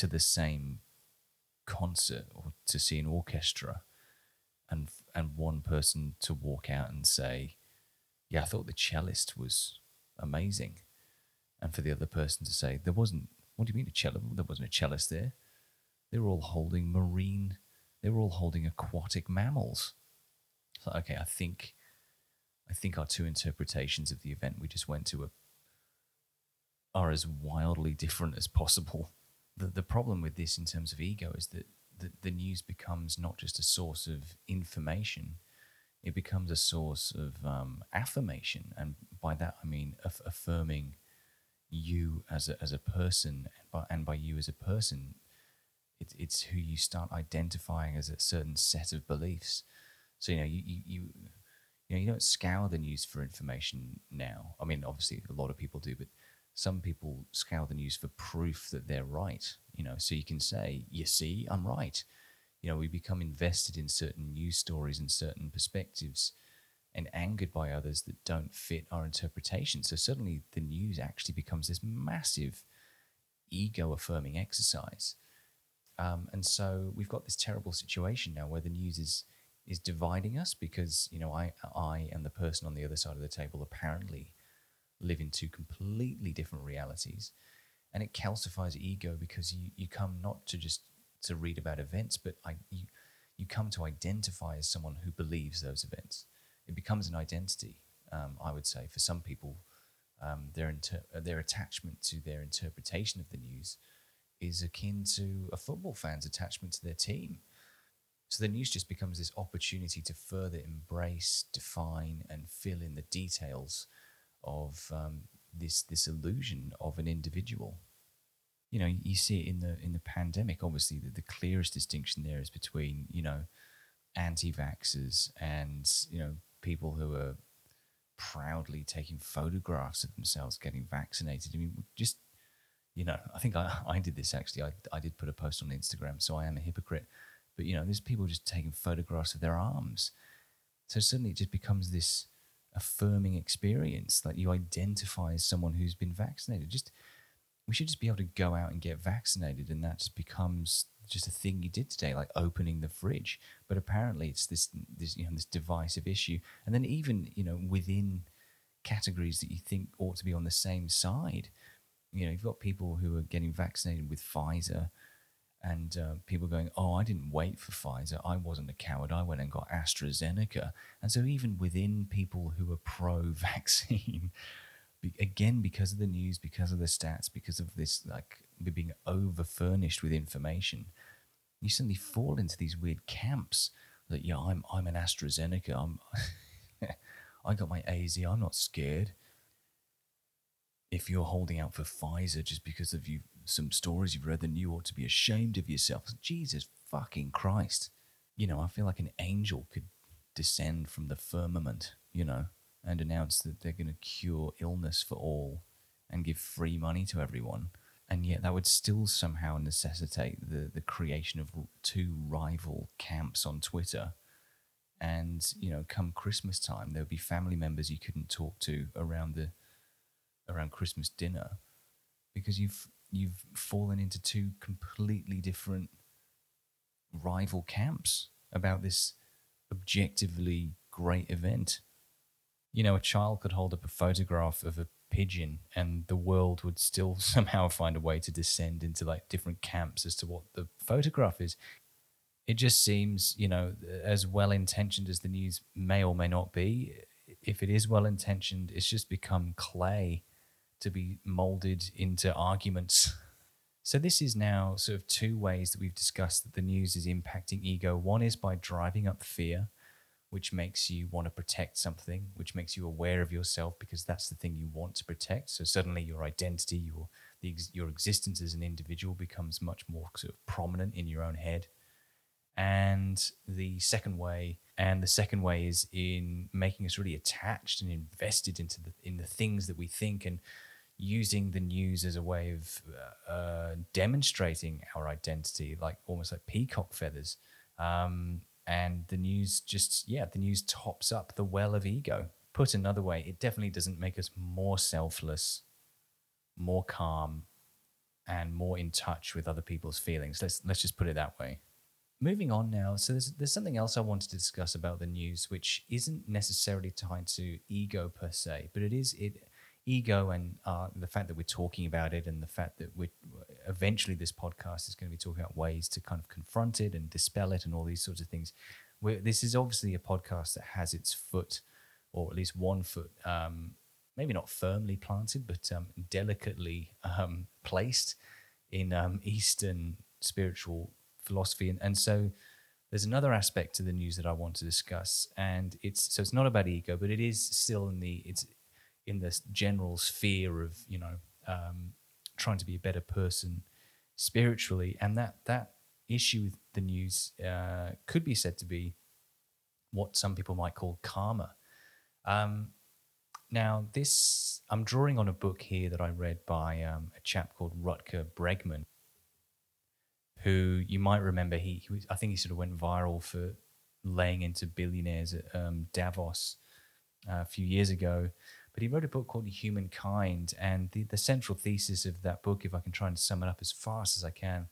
to the same concert or to see an orchestra and and one person to walk out and say yeah i thought the cellist was amazing. And for the other person to say there wasn't what do you mean a cello there wasn't a cellist there? They were all holding marine they were all holding aquatic mammals. So okay i think i think our two interpretations of the event we just went to a, are as wildly different as possible the, the problem with this in terms of ego is that the, the news becomes not just a source of information, it becomes a source of um, affirmation. And by that, I mean aff- affirming you as a, as a person, and by, and by you as a person, it, it's who you start identifying as a certain set of beliefs. So, you know, you, you, you you know, you don't scour the news for information now. I mean, obviously, a lot of people do, but some people scour the news for proof that they're right. You know, so you can say, "You see, I'm right." You know, we become invested in certain news stories and certain perspectives, and angered by others that don't fit our interpretation. So suddenly, the news actually becomes this massive ego-affirming exercise. Um, and so we've got this terrible situation now where the news is is dividing us because you know I I and the person on the other side of the table apparently live in two completely different realities. And it calcifies ego because you, you come not to just to read about events, but I, you, you come to identify as someone who believes those events. It becomes an identity, um, I would say, for some people. Um, their, inter- their attachment to their interpretation of the news is akin to a football fan's attachment to their team. So the news just becomes this opportunity to further embrace, define, and fill in the details of um, this this illusion of an individual. You know, you see it in the in the pandemic. Obviously, the, the clearest distinction there is between you know anti-vaxxers and you know people who are proudly taking photographs of themselves getting vaccinated. I mean, just you know, I think I, I did this actually. I, I did put a post on Instagram, so I am a hypocrite. But you know, there's people just taking photographs of their arms. So suddenly it just becomes this affirming experience. that you identify as someone who's been vaccinated. Just we should just be able to go out and get vaccinated, and that just becomes just a thing you did today, like opening the fridge. But apparently, it's this this you know this divisive issue, and then even you know within categories that you think ought to be on the same side. You know, you've got people who are getting vaccinated with Pfizer, and uh, people going, "Oh, I didn't wait for Pfizer. I wasn't a coward. I went and got AstraZeneca." And so, even within people who are pro-vaccine, again, because of the news, because of the stats, because of this, like being over furnished with information, you suddenly fall into these weird camps that yeah, I'm I'm an AstraZeneca. I'm I got my AZ. I'm not scared. If you're holding out for Pfizer just because of you some stories you've read, then you ought to be ashamed of yourself. Jesus fucking Christ. You know, I feel like an angel could descend from the firmament, you know, and announce that they're going to cure illness for all and give free money to everyone. And yet, that would still somehow necessitate the, the creation of two rival camps on Twitter. And, you know, come Christmas time, there would be family members you couldn't talk to around the around Christmas dinner because you've you've fallen into two completely different rival camps about this objectively great event. You know, a child could hold up a photograph of a pigeon and the world would still somehow find a way to descend into like different camps as to what the photograph is. It just seems, you know, as well intentioned as the news may or may not be, if it is well intentioned, it's just become clay to be molded into arguments. So, this is now sort of two ways that we've discussed that the news is impacting ego. One is by driving up fear, which makes you want to protect something, which makes you aware of yourself because that's the thing you want to protect. So, suddenly your identity, your, the, your existence as an individual becomes much more sort of prominent in your own head. And the second way, and the second way is in making us really attached and invested into the in the things that we think and using the news as a way of uh, demonstrating our identity, like almost like peacock feathers. Um, and the news just, yeah, the news tops up the well of ego. Put another way, it definitely doesn't make us more selfless, more calm, and more in touch with other people's feelings. Let's let's just put it that way. Moving on now, so there's there's something else I wanted to discuss about the news, which isn't necessarily tied to ego per se, but it is it ego and uh, the fact that we're talking about it and the fact that we eventually this podcast is going to be talking about ways to kind of confront it and dispel it and all these sorts of things. We're, this is obviously a podcast that has its foot, or at least one foot, um, maybe not firmly planted, but um, delicately um, placed in um, Eastern spiritual philosophy. And, and so there's another aspect to the news that I want to discuss, and it's so it's not about ego, but it is still in the it's in this general sphere of you know um, trying to be a better person spiritually, and that that issue with the news uh, could be said to be what some people might call karma. Um, now, this I'm drawing on a book here that I read by um, a chap called Rutger Bregman, who you might remember. He, he was, I think he sort of went viral for laying into billionaires at um, Davos uh, a few years ago. But he wrote a book called Humankind, and the, the central thesis of that book, if I can try and sum it up as fast as I can,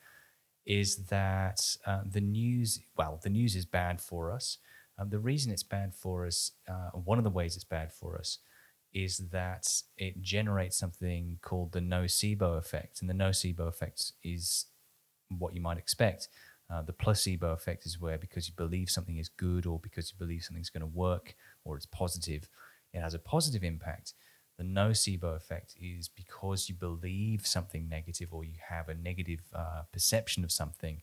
is that uh, the news, well, the news is bad for us. Um, the reason it's bad for us, uh, one of the ways it's bad for us, is that it generates something called the nocebo effect. And the nocebo effect is what you might expect. Uh, the placebo effect is where because you believe something is good or because you believe something's going to work or it's positive, it has a positive impact. The nocebo effect is because you believe something negative or you have a negative uh, perception of something,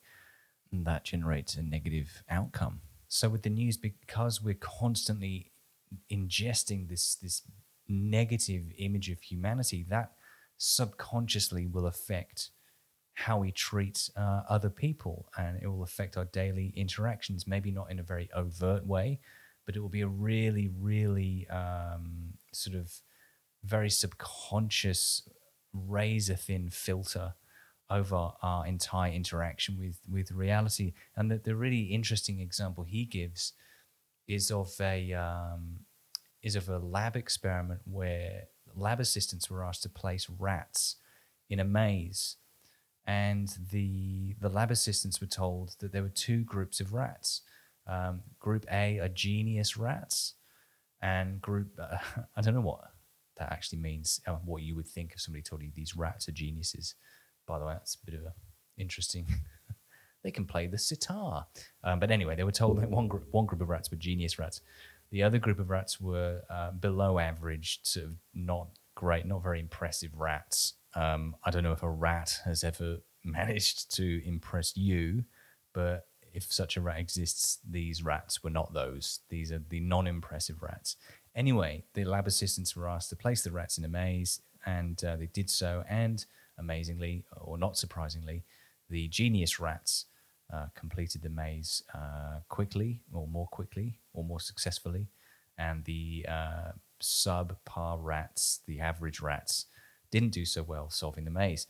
that generates a negative outcome. So with the news, because we're constantly ingesting this this negative image of humanity, that subconsciously will affect how we treat uh, other people, and it will affect our daily interactions. Maybe not in a very overt way, but it will be a really, really um, sort of very subconscious, razor thin filter over our entire interaction with with reality. And the, the really interesting example he gives is of a um, is of a lab experiment where lab assistants were asked to place rats in a maze, and the the lab assistants were told that there were two groups of rats. Um, group A are genius rats, and group uh, I don't know what that actually means. Uh, what you would think if somebody told you these rats are geniuses. By the way, that's a bit of a interesting. they can play the sitar, um, but anyway, they were told that one group one group of rats were genius rats. The other group of rats were uh, below average, sort of not great, not very impressive rats. Um, I don't know if a rat has ever managed to impress you, but if such a rat exists, these rats were not those. These are the non impressive rats. Anyway, the lab assistants were asked to place the rats in a maze, and uh, they did so. And amazingly, or not surprisingly, the genius rats uh, completed the maze uh, quickly, or more quickly, or more successfully. And the uh, subpar rats, the average rats, didn't do so well solving the maze.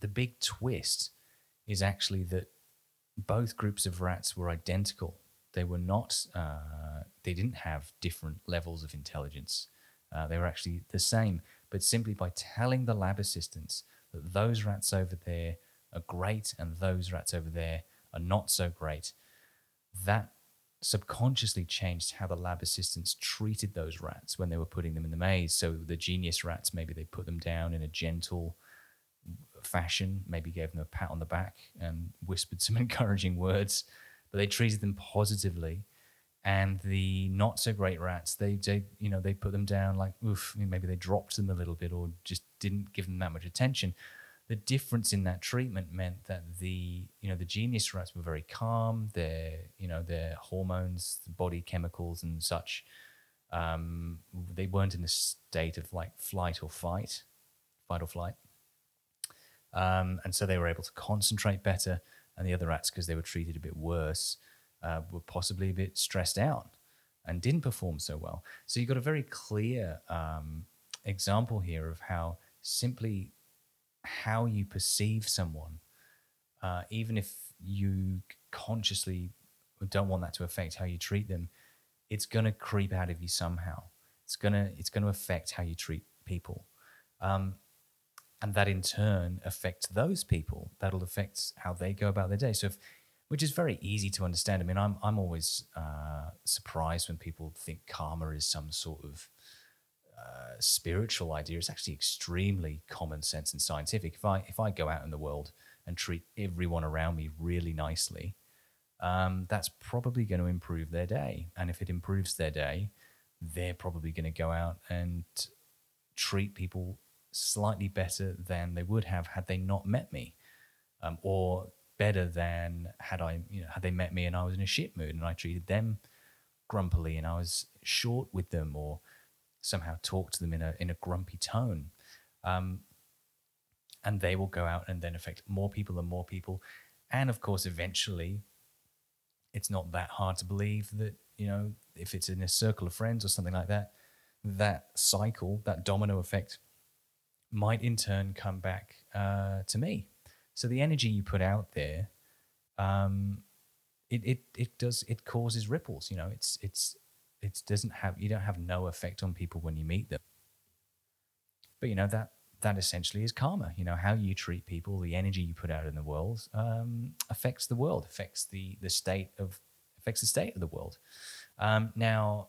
The big twist is actually that both groups of rats were identical. They were not, uh, they didn't have different levels of intelligence. Uh, they were actually the same, but simply by telling the lab assistants that those rats over there are great and those rats over there are not so great, that subconsciously changed how the lab assistants treated those rats when they were putting them in the maze. So the genius rats, maybe they put them down in a gentle fashion, maybe gave them a pat on the back and whispered some encouraging words, but they treated them positively. And the not so great rats, they, they you know, they put them down like, oof, maybe they dropped them a little bit or just didn't give them that much attention the difference in that treatment meant that the you know the genius rats were very calm. Their you know their hormones, body chemicals, and such. Um, they weren't in a state of like flight or fight, fight or flight, um, and so they were able to concentrate better. And the other rats, because they were treated a bit worse, uh, were possibly a bit stressed out and didn't perform so well. So you've got a very clear um, example here of how simply how you perceive someone, uh, even if you consciously don't want that to affect how you treat them, it's going to creep out of you somehow. It's gonna it's going to affect how you treat people, um, and that in turn affects those people. That'll affect how they go about their day. So, if, which is very easy to understand. I mean, I'm I'm always uh, surprised when people think karma is some sort of uh, spiritual idea. It's actually extremely common sense and scientific. If I if I go out in the world and treat everyone around me really nicely, um, that's probably going to improve their day. And if it improves their day, they're probably going to go out and treat people slightly better than they would have had they not met me, um, or better than had I you know had they met me and I was in a shit mood and I treated them grumpily and I was short with them or somehow talk to them in a in a grumpy tone, um, and they will go out and then affect more people and more people, and of course, eventually, it's not that hard to believe that you know if it's in a circle of friends or something like that, that cycle, that domino effect, might in turn come back uh, to me. So the energy you put out there, um, it, it it does it causes ripples. You know, it's it's it doesn't have you don't have no effect on people when you meet them. But you know that that essentially is karma. You know how you treat people, the energy you put out in the world um, affects the world, affects the the state of affects the state of the world. Um, now,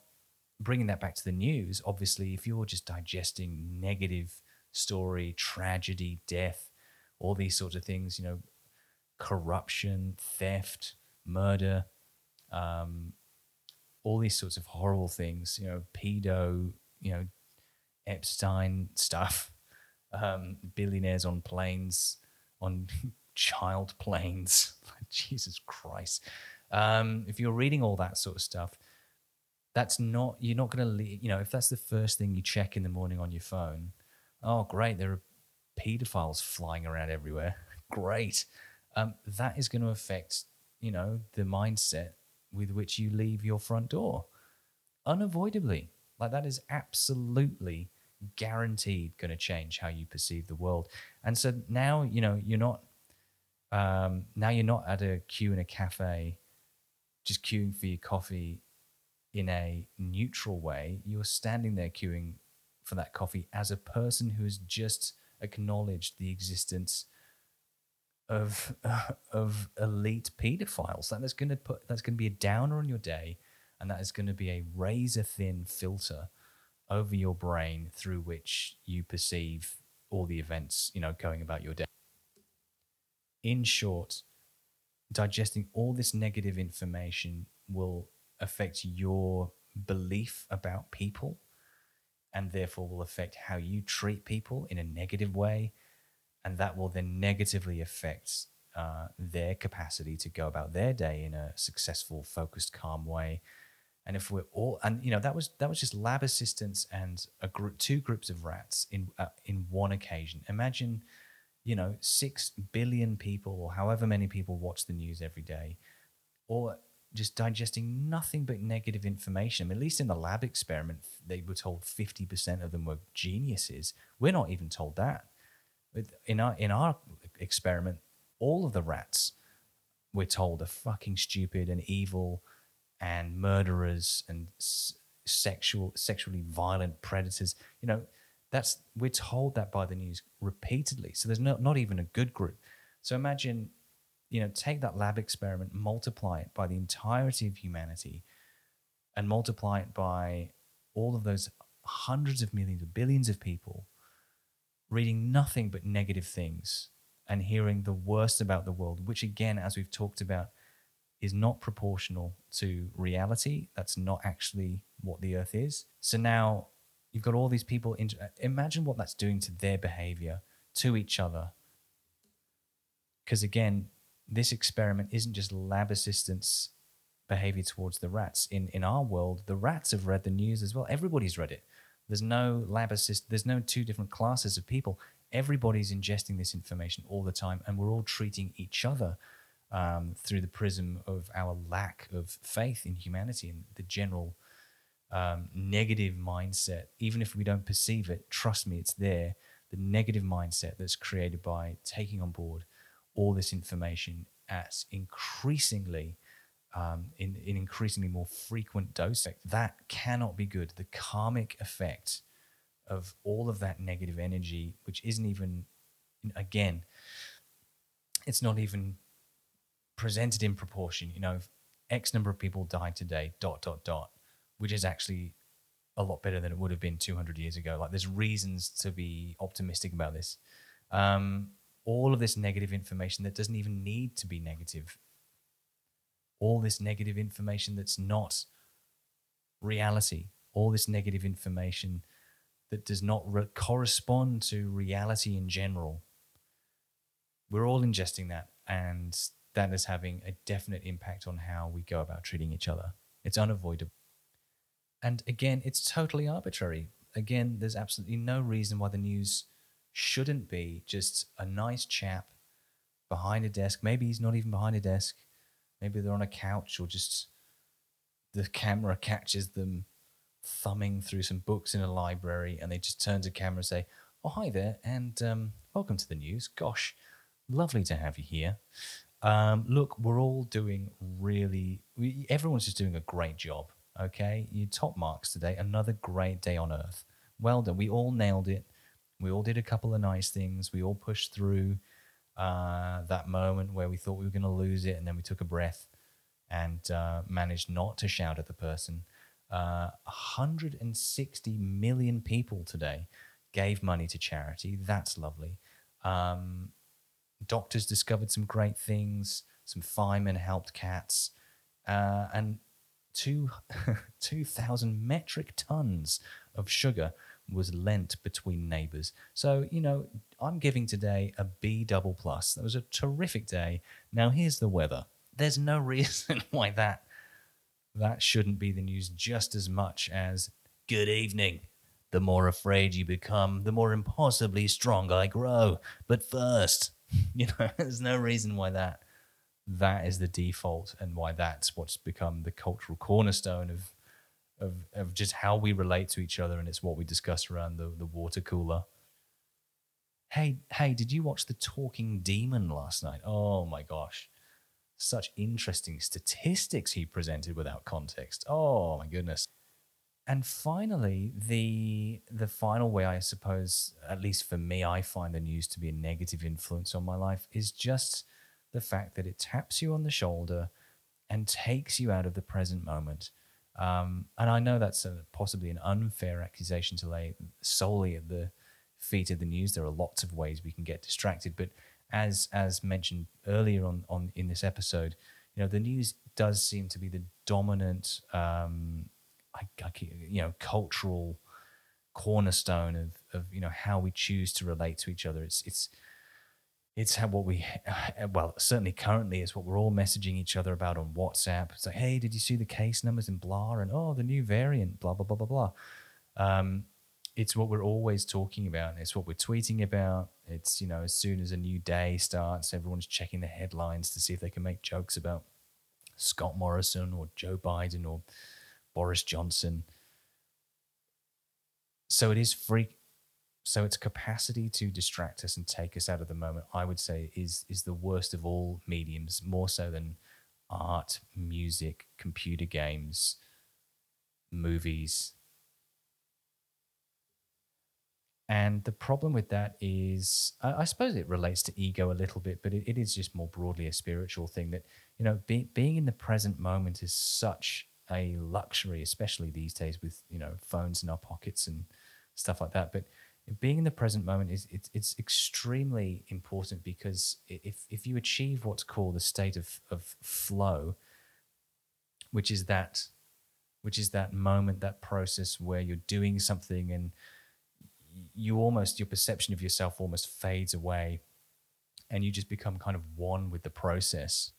bringing that back to the news, obviously, if you're just digesting negative story, tragedy, death, all these sorts of things, you know, corruption, theft, murder, um, all these sorts of horrible things, you know, pedo, you know, Epstein stuff, um, billionaires on planes, on child planes. Jesus Christ. Um, if you're reading all that sort of stuff, that's not, you're not going to, you know, if that's the first thing you check in the morning on your phone, oh, great, there are pedophiles flying around everywhere. great. Um, that is going to affect, you know, the mindset with which you leave your front door. Unavoidably. Like that is absolutely guaranteed going to change how you perceive the world. And so now, you know, you're not um, now you're not at a queue in a cafe just queuing for your coffee in a neutral way. You're standing there queuing for that coffee as a person who has just acknowledged the existence of uh, of elite pedophiles. That is going to put that's going to be a downer on your day, and that is going to be a razor thin filter over your brain through which you perceive all the events you know going about your day. In short, digesting all this negative information will affect your belief about people and therefore will affect how you treat people in a negative way. And that will then negatively affect uh, their capacity to go about their day in a successful, focused, calm way. And if we're all, and you know, that was that was just lab assistants and a group, two groups of rats in uh, in one occasion. Imagine, you know, six billion people or however many people watch the news every day, or just digesting nothing but negative information. I mean, at least in the lab experiment, they were told 50% of them were geniuses. We're not even told that. In our, in our experiment, all of the rats we're told are fucking stupid and evil and murderers and sexual sexually violent predators. You know, that's we're told that by the news repeatedly. So there's not not even a good group. So imagine you know, take that lab experiment, multiply it by the entirety of humanity, and multiply it by all of those hundreds of millions of billions of people reading nothing but negative things and hearing the worst about the world, which again, as we've talked about, is not proportional to reality. That's not actually what the earth is. So now you've got all these people. imagine what that's doing to their behavior, to each other. Because again, this experiment isn't just lab assistants' behavior towards the rats. In in our world, the rats have read the news as well. Everybody's read it. There's no lab assist. There's no two different classes of people. Everybody's ingesting this information all the time, and we're all treating each other um, through the prism of our lack of faith in humanity and the general um, negative mindset. Even if we don't perceive it, trust me, it's there. The negative mindset that's created by taking on board all this information at increasingly um, in, in increasingly more frequent doses. That cannot be good. The karmic effect of all of that negative energy, which isn't even, again, it's not even presented in proportion. You know, X number of people died today, dot, dot, dot, which is actually a lot better than it would have been 200 years ago. Like, there's reasons to be optimistic about this. Um, all of this negative information that doesn't even need to be negative. All this negative information that's not reality. All this negative information that does not re- correspond to reality in general. We're all ingesting that, and that is having a definite impact on how we go about treating each other. It's unavoidable. And again, it's totally arbitrary. Again, there's absolutely no reason why the news shouldn't be just a nice chap behind a desk. Maybe he's not even behind a desk. Maybe they're on a couch or just the camera catches them thumbing through some books in a library and they just turn to camera and say, Oh, hi there, and um, welcome to the news. Gosh, lovely to have you here. Um, look, we're all doing really, we, everyone's just doing a great job. Okay, you top marks today. Another great day on earth. Well done. We all nailed it. We all did a couple of nice things. We all pushed through uh, that moment where we thought we were going to lose it, and then we took a breath and uh, managed not to shout at the person. Uh, 160 million people today gave money to charity. That's lovely. Um, doctors discovered some great things. Some firemen helped cats. Uh, and two, 2,000 metric tons of sugar was lent between neighbors. So, you know, I'm giving today a B double plus. That was a terrific day. Now here's the weather. There's no reason why that that shouldn't be the news just as much as good evening. The more afraid you become, the more impossibly strong I grow. But first, you know, there's no reason why that that is the default and why that's what's become the cultural cornerstone of of, of just how we relate to each other, and it's what we discuss around the, the water cooler. Hey, hey, did you watch the Talking Demon last night? Oh my gosh. Such interesting statistics he presented without context. Oh my goodness. and finally, the the final way I suppose, at least for me, I find the news to be a negative influence on my life is just the fact that it taps you on the shoulder and takes you out of the present moment. Um, and I know that's a, possibly an unfair accusation to lay solely at the feet of the news. There are lots of ways we can get distracted, but as as mentioned earlier on on in this episode, you know the news does seem to be the dominant, um, I, I, you know, cultural cornerstone of of you know how we choose to relate to each other. It's it's it's how what we well certainly currently is what we're all messaging each other about on WhatsApp. It's like, hey, did you see the case numbers in blah and oh the new variant blah blah blah blah blah. Um, it's what we're always talking about. It's what we're tweeting about. It's you know as soon as a new day starts, everyone's checking the headlines to see if they can make jokes about Scott Morrison or Joe Biden or Boris Johnson. So it is free so its capacity to distract us and take us out of the moment, I would say, is is the worst of all mediums, more so than art, music, computer games, movies. And the problem with that is, I, I suppose it relates to ego a little bit, but it, it is just more broadly a spiritual thing that, you know, be, being in the present moment is such a luxury, especially these days with, you know, phones in our pockets and stuff like that. But being in the present moment is it's, it's extremely important because if if you achieve what's called the state of, of flow which is that which is that moment that process where you're doing something and you almost your perception of yourself almost fades away and you just become kind of one with the process.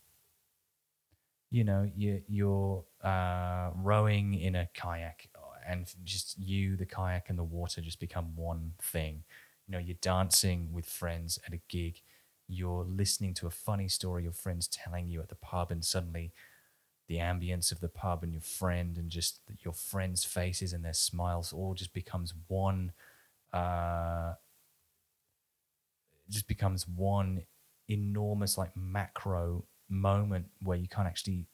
You know you, you're uh, rowing in a kayak and just you, the kayak, and the water just become one thing. You know, you're dancing with friends at a gig, you're listening to a funny story your friend's telling you at the pub, and suddenly the ambience of the pub and your friend and just your friends' faces and their smiles all just becomes one. Uh, just becomes one enormous like macro moment where you can't actually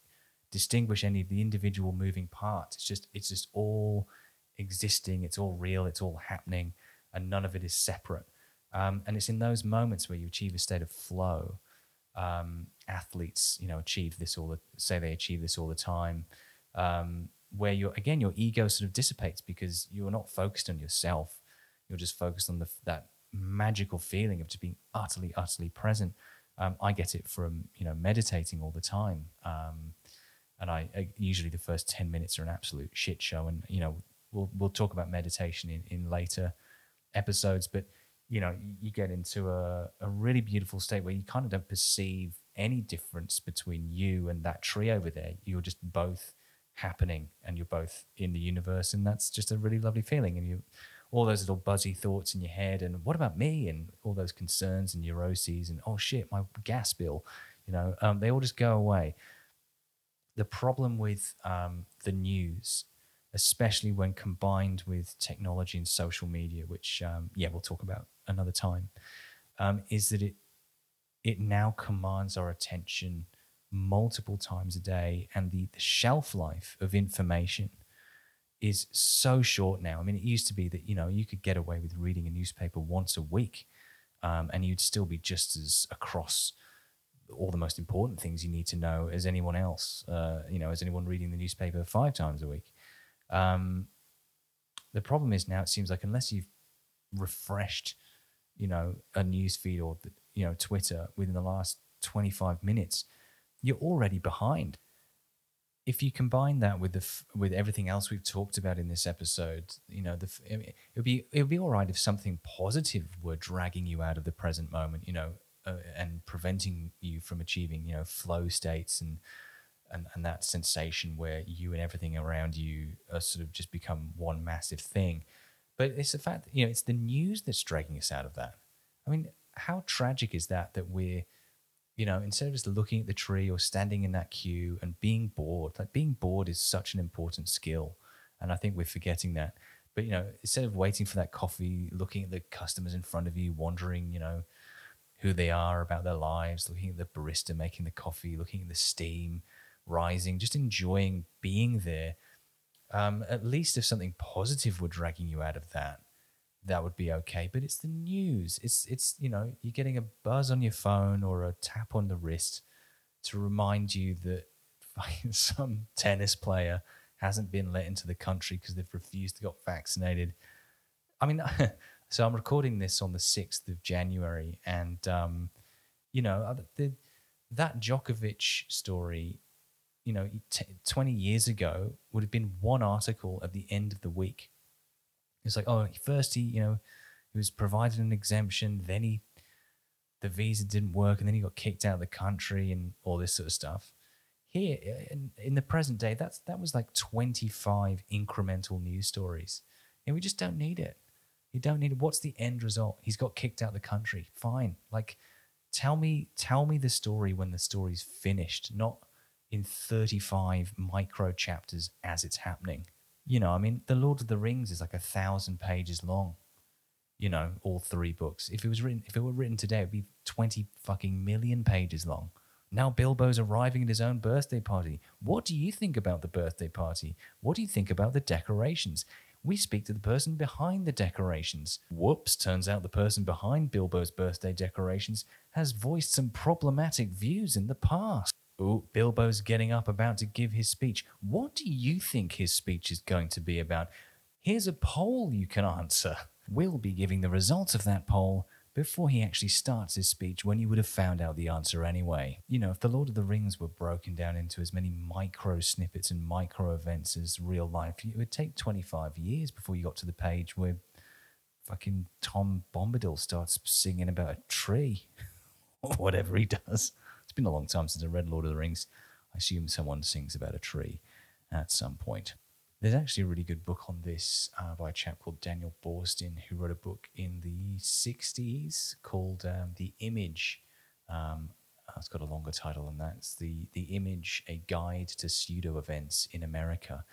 distinguish any of the individual moving parts. It's just it's just all existing. It's all real. It's all happening, and none of it is separate. Um, and it's in those moments where you achieve a state of flow. Um, athletes, you know, achieve this all. The, say they achieve this all the time. Um, where you're again, your ego sort of dissipates because you're not focused on yourself. You're just focused on the that magical feeling of just being utterly, utterly present. Um, I get it from you know meditating all the time. Um, and I, I, usually the first 10 minutes are an absolute shit show. And you know we'll we'll talk about meditation in, in later episodes but you know you get into a, a really beautiful state where you kind of don't perceive any difference between you and that tree over there. You're just both happening and you're both in the universe and that's just a really lovely feeling. And you all those little buzzy thoughts in your head and what about me? And all those concerns and neuroses and oh shit my gas bill you know um, they all just go away the problem with um, the news, especially when combined with technology and social media, which um, yeah we'll talk about another time, um, is that it it now commands our attention multiple times a day, and the, the shelf life of information is so short now. I mean, it used to be that you know you could get away with reading a newspaper once a week, um, and you'd still be just as across all the most important things you need to know as anyone else. Uh, you know, as anyone reading the newspaper five times a week. Um, the problem is now it seems like unless you've refreshed, you know, a news feed or you know Twitter within the last twenty five minutes, you're already behind. If you combine that with the f- with everything else we've talked about in this episode, you know, the f- it would be it would be all right if something positive were dragging you out of the present moment. You know, uh, and preventing you from achieving you know flow states and, and and that sensation where you and everything around you are sort of just become one massive thing. But it's the fact that you know it's the news that's dragging us out of that. I mean how tragic is that that we're you know instead of just looking at the tree or standing in that queue and being bored like being bored is such an important skill and i think we're forgetting that. But you know instead of waiting for that coffee looking at the customers in front of you wondering you know who they are, about their lives, looking at the barista making the coffee, looking at the steam rising, just enjoying being there. Um, at least if something positive were dragging you out of that, that would be okay. But it's the news. It's it's you know you're getting a buzz on your phone or a tap on the wrist to remind you that some tennis player hasn't been let into the country because they've refused to get vaccinated. I mean, so I'm recording this on the sixth of January, and um, you know uh, the, that Djokovic story. You know, t- 20 years ago would have been one article at the end of the week it's like, oh, first he, you know, he was provided an exemption, then he, the visa didn't work, and then he got kicked out of the country and all this sort of stuff. Here, in, in the present day, that's that was like 25 incremental news stories. And we just don't need it. You don't need. What's the end result? He's got kicked out of the country. Fine. Like, tell me, tell me the story when the story's finished, not in 35 micro chapters as it's happening. You know, I mean, The Lord of the Rings is like a thousand pages long. You know, all three books. If it was written, if it were written today, it'd be twenty fucking million pages long. Now Bilbo's arriving at his own birthday party. What do you think about the birthday party? What do you think about the decorations? We speak to the person behind the decorations. Whoops, turns out the person behind Bilbo's birthday decorations has voiced some problematic views in the past. Oh, Bilbo's getting up about to give his speech. What do you think his speech is going to be about? Here's a poll you can answer. We'll be giving the results of that poll before he actually starts his speech when you would have found out the answer anyway. You know, if The Lord of the Rings were broken down into as many micro snippets and micro events as real life, it would take 25 years before you got to the page where fucking Tom Bombadil starts singing about a tree or whatever he does It's been a long time since I read Lord of the Rings. I assume someone sings about a tree at some point. There's actually a really good book on this uh, by a chap called Daniel Boorstin, who wrote a book in the 60s called um, The Image. Um, uh, it's got a longer title than that. It's the, the Image, A Guide to Pseudo Events in America.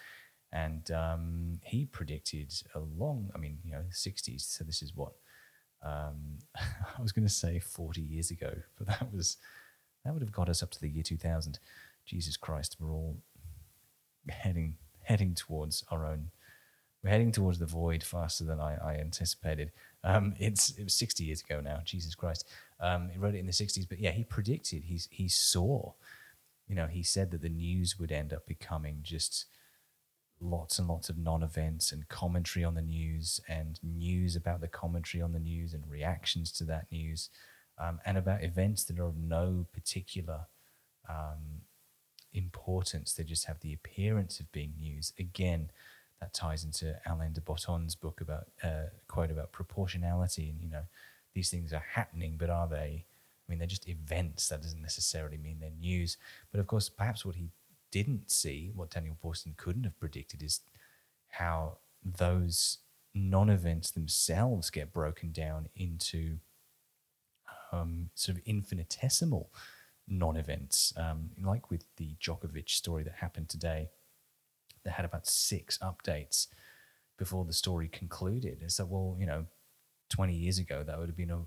And um, he predicted a long, I mean, you know, 60s. So this is what, um, I was going to say 40 years ago, but that was that would have got us up to the year 2000. Jesus Christ, we're all heading heading towards our own. We're heading towards the void faster than I, I anticipated. Um, it's it was 60 years ago now. Jesus Christ. Um, he wrote it in the 60s, but yeah, he predicted. He he saw. You know, he said that the news would end up becoming just lots and lots of non-events and commentary on the news and news about the commentary on the news and reactions to that news um, and about events that are of no particular um, importance. They just have the appearance of being news. Again, that ties into Alain de Botton's book about uh, quote about proportionality, and you know, these things are happening, but are they? I mean, they're just events. That doesn't necessarily mean they're news. But of course, perhaps what he didn't see, what Daniel Boorstin couldn't have predicted, is how those non-events themselves get broken down into um, sort of infinitesimal non-events, um, like with the Djokovic story that happened today. They had about six updates before the story concluded. And so, well, you know, twenty years ago that would have been a,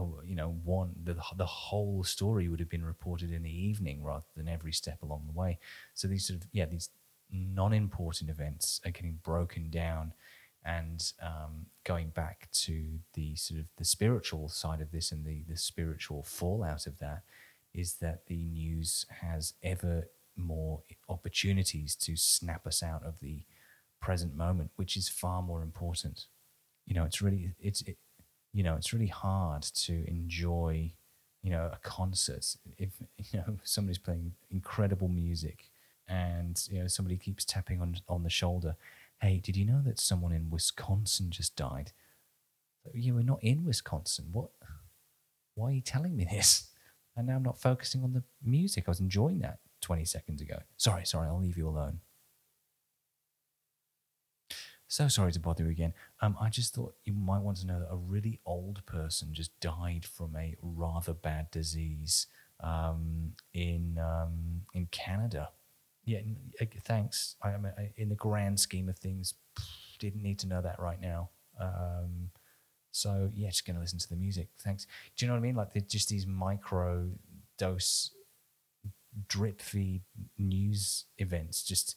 a you know, one the the whole story would have been reported in the evening rather than every step along the way. So these sort of yeah these non-important events are getting broken down and um, going back to the sort of the spiritual side of this and the, the spiritual fallout of that is that the news has ever more opportunities to snap us out of the present moment, which is far more important. You know, it's really it's it, you know it's really hard to enjoy you know a concert if you know somebody's playing incredible music and you know somebody keeps tapping on on the shoulder Hey, did you know that someone in Wisconsin just died? You were not in Wisconsin. What? Why are you telling me this? And now I'm not focusing on the music. I was enjoying that 20 seconds ago. Sorry, sorry, I'll leave you alone. So sorry to bother you again. Um, I just thought you might want to know that a really old person just died from a rather bad disease um, in um, in Canada yeah, thanks. I, I, in the grand scheme of things, didn't need to know that right now. Um, so yeah, just gonna listen to the music. Thanks. Do you know what I mean? Like they're just these micro dose drip feed news events. Just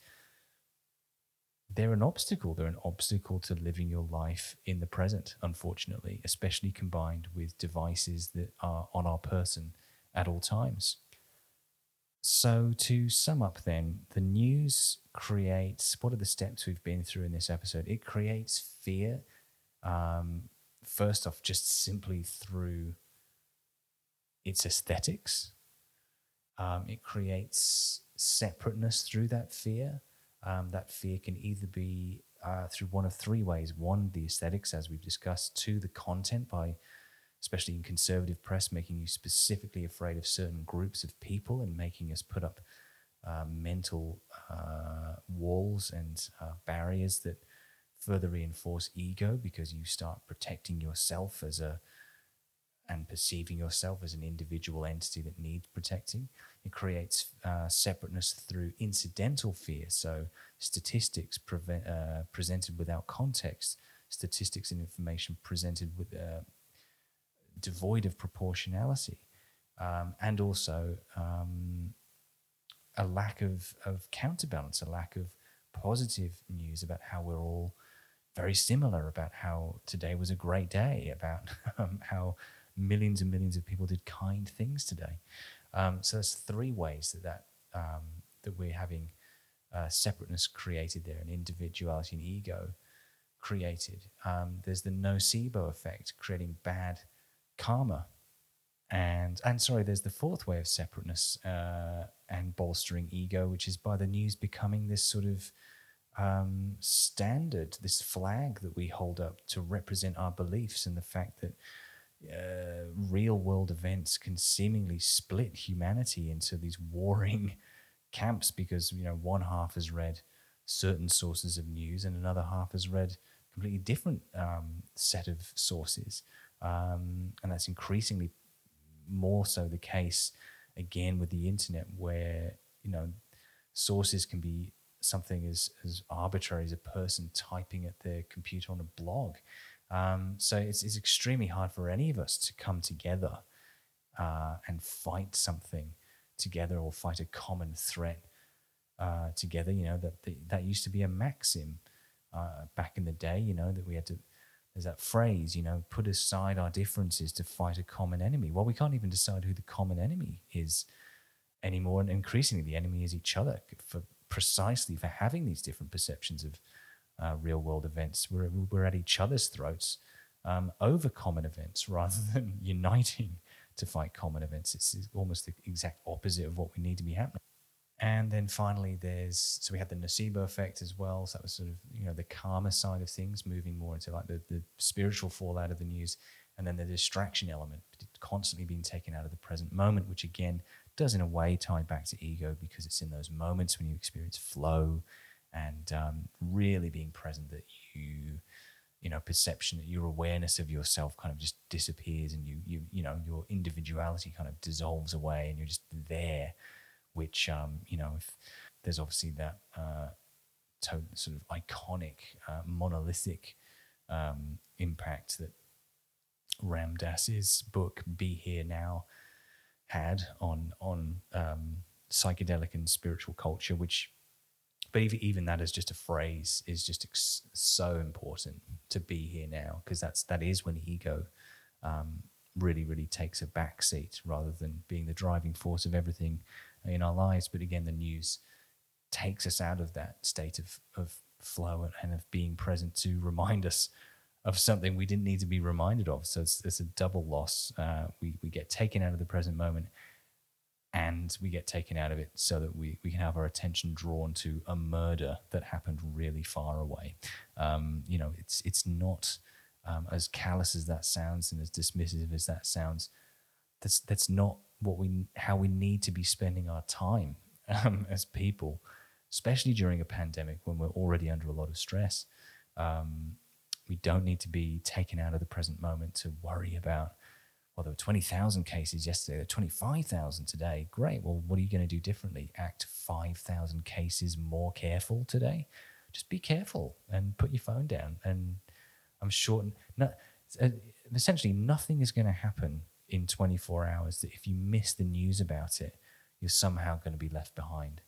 they're an obstacle. They're an obstacle to living your life in the present, unfortunately, especially combined with devices that are on our person at all times. So, to sum up, then, the news creates what are the steps we've been through in this episode? It creates fear, um, first off, just simply through its aesthetics. Um, it creates separateness through that fear. Um, that fear can either be uh, through one of three ways one, the aesthetics, as we've discussed, two, the content by especially in conservative press, making you specifically afraid of certain groups of people and making us put up uh, mental uh, walls and uh, barriers that further reinforce ego because you start protecting yourself as a and perceiving yourself as an individual entity that needs protecting. It creates uh, separateness through incidental fear. So, statistics prevent, uh, presented without context, statistics and information presented with uh, devoid of proportionality, um, and also um, a lack of, of counterbalance, a lack of positive news about how we're all very similar, about how today was a great day, about um, how millions and millions of people did kind things today. Um, so there's three ways that that, um, that we're having uh, separateness created there, and individuality and ego created. Um, there's the nocebo effect, creating bad karma. And, and sorry, there's the fourth way of separateness uh, and bolstering ego, which is by the news becoming this sort of um, standard, this flag that we hold up to represent our beliefs and the fact that uh, real world events can seemingly split humanity into these warring camps because you know one half has read certain sources of news and another half has read completely different um, set of sources um, and that's increasingly more so the case again with the internet, where you know sources can be something as, as arbitrary as a person typing at their computer on a blog. Um, so it's, it's extremely hard for any of us to come together uh, and fight something together or fight a common threat uh, together. You know that that used to be a maxim uh, back in the day. You know that we had to there's that phrase, you know, put aside our differences to fight a common enemy. Well, we can't even decide who the common enemy is anymore. And increasingly, the enemy is each other for precisely for having these different perceptions of uh, real world events. We're, we're at each other's throats um, over common events rather than uniting to fight common events. It's almost the exact opposite of what we need to be happening. And then finally, there's so we had the nocebo effect as well. So that was sort of you know the karma side of things, moving more into like the, the spiritual fallout of the news, and then the distraction element, constantly being taken out of the present moment, which again does in a way tie back to ego because it's in those moments when you experience flow and um, really being present that you you know perception that your awareness of yourself kind of just disappears and you you you know your individuality kind of dissolves away and you're just there which um, you know, if there's obviously that uh, to- sort of iconic uh, monolithic um, impact that Ram Dass's book "Be Here Now" had on on um, psychedelic and spiritual culture, which, but even, even that as just a phrase is just ex- so important to be here now because that's that is when ego um, really really takes a back seat rather than being the driving force of everything in our lives. But again, the news takes us out of that state of, of flow and of being present to remind us of something we didn't need to be reminded of. So it's, it's a double loss. Uh, we, we get taken out of the present moment and we get taken out of it so that we, we can have our attention drawn to a murder that happened really far away. Um, you know, it's, it's not um, as callous as that sounds and as dismissive as that sounds. That's, that's not what we how we need to be spending our time um, as people, especially during a pandemic when we're already under a lot of stress. Um, we don't need to be taken out of the present moment to worry about. Well, there were twenty thousand cases yesterday. There are twenty five thousand today. Great. Well, what are you going to do differently? Act five thousand cases more careful today. Just be careful and put your phone down. And I'm sure, no, uh, essentially, nothing is going to happen in 24 hours that if you miss the news about it, you're somehow going to be left behind.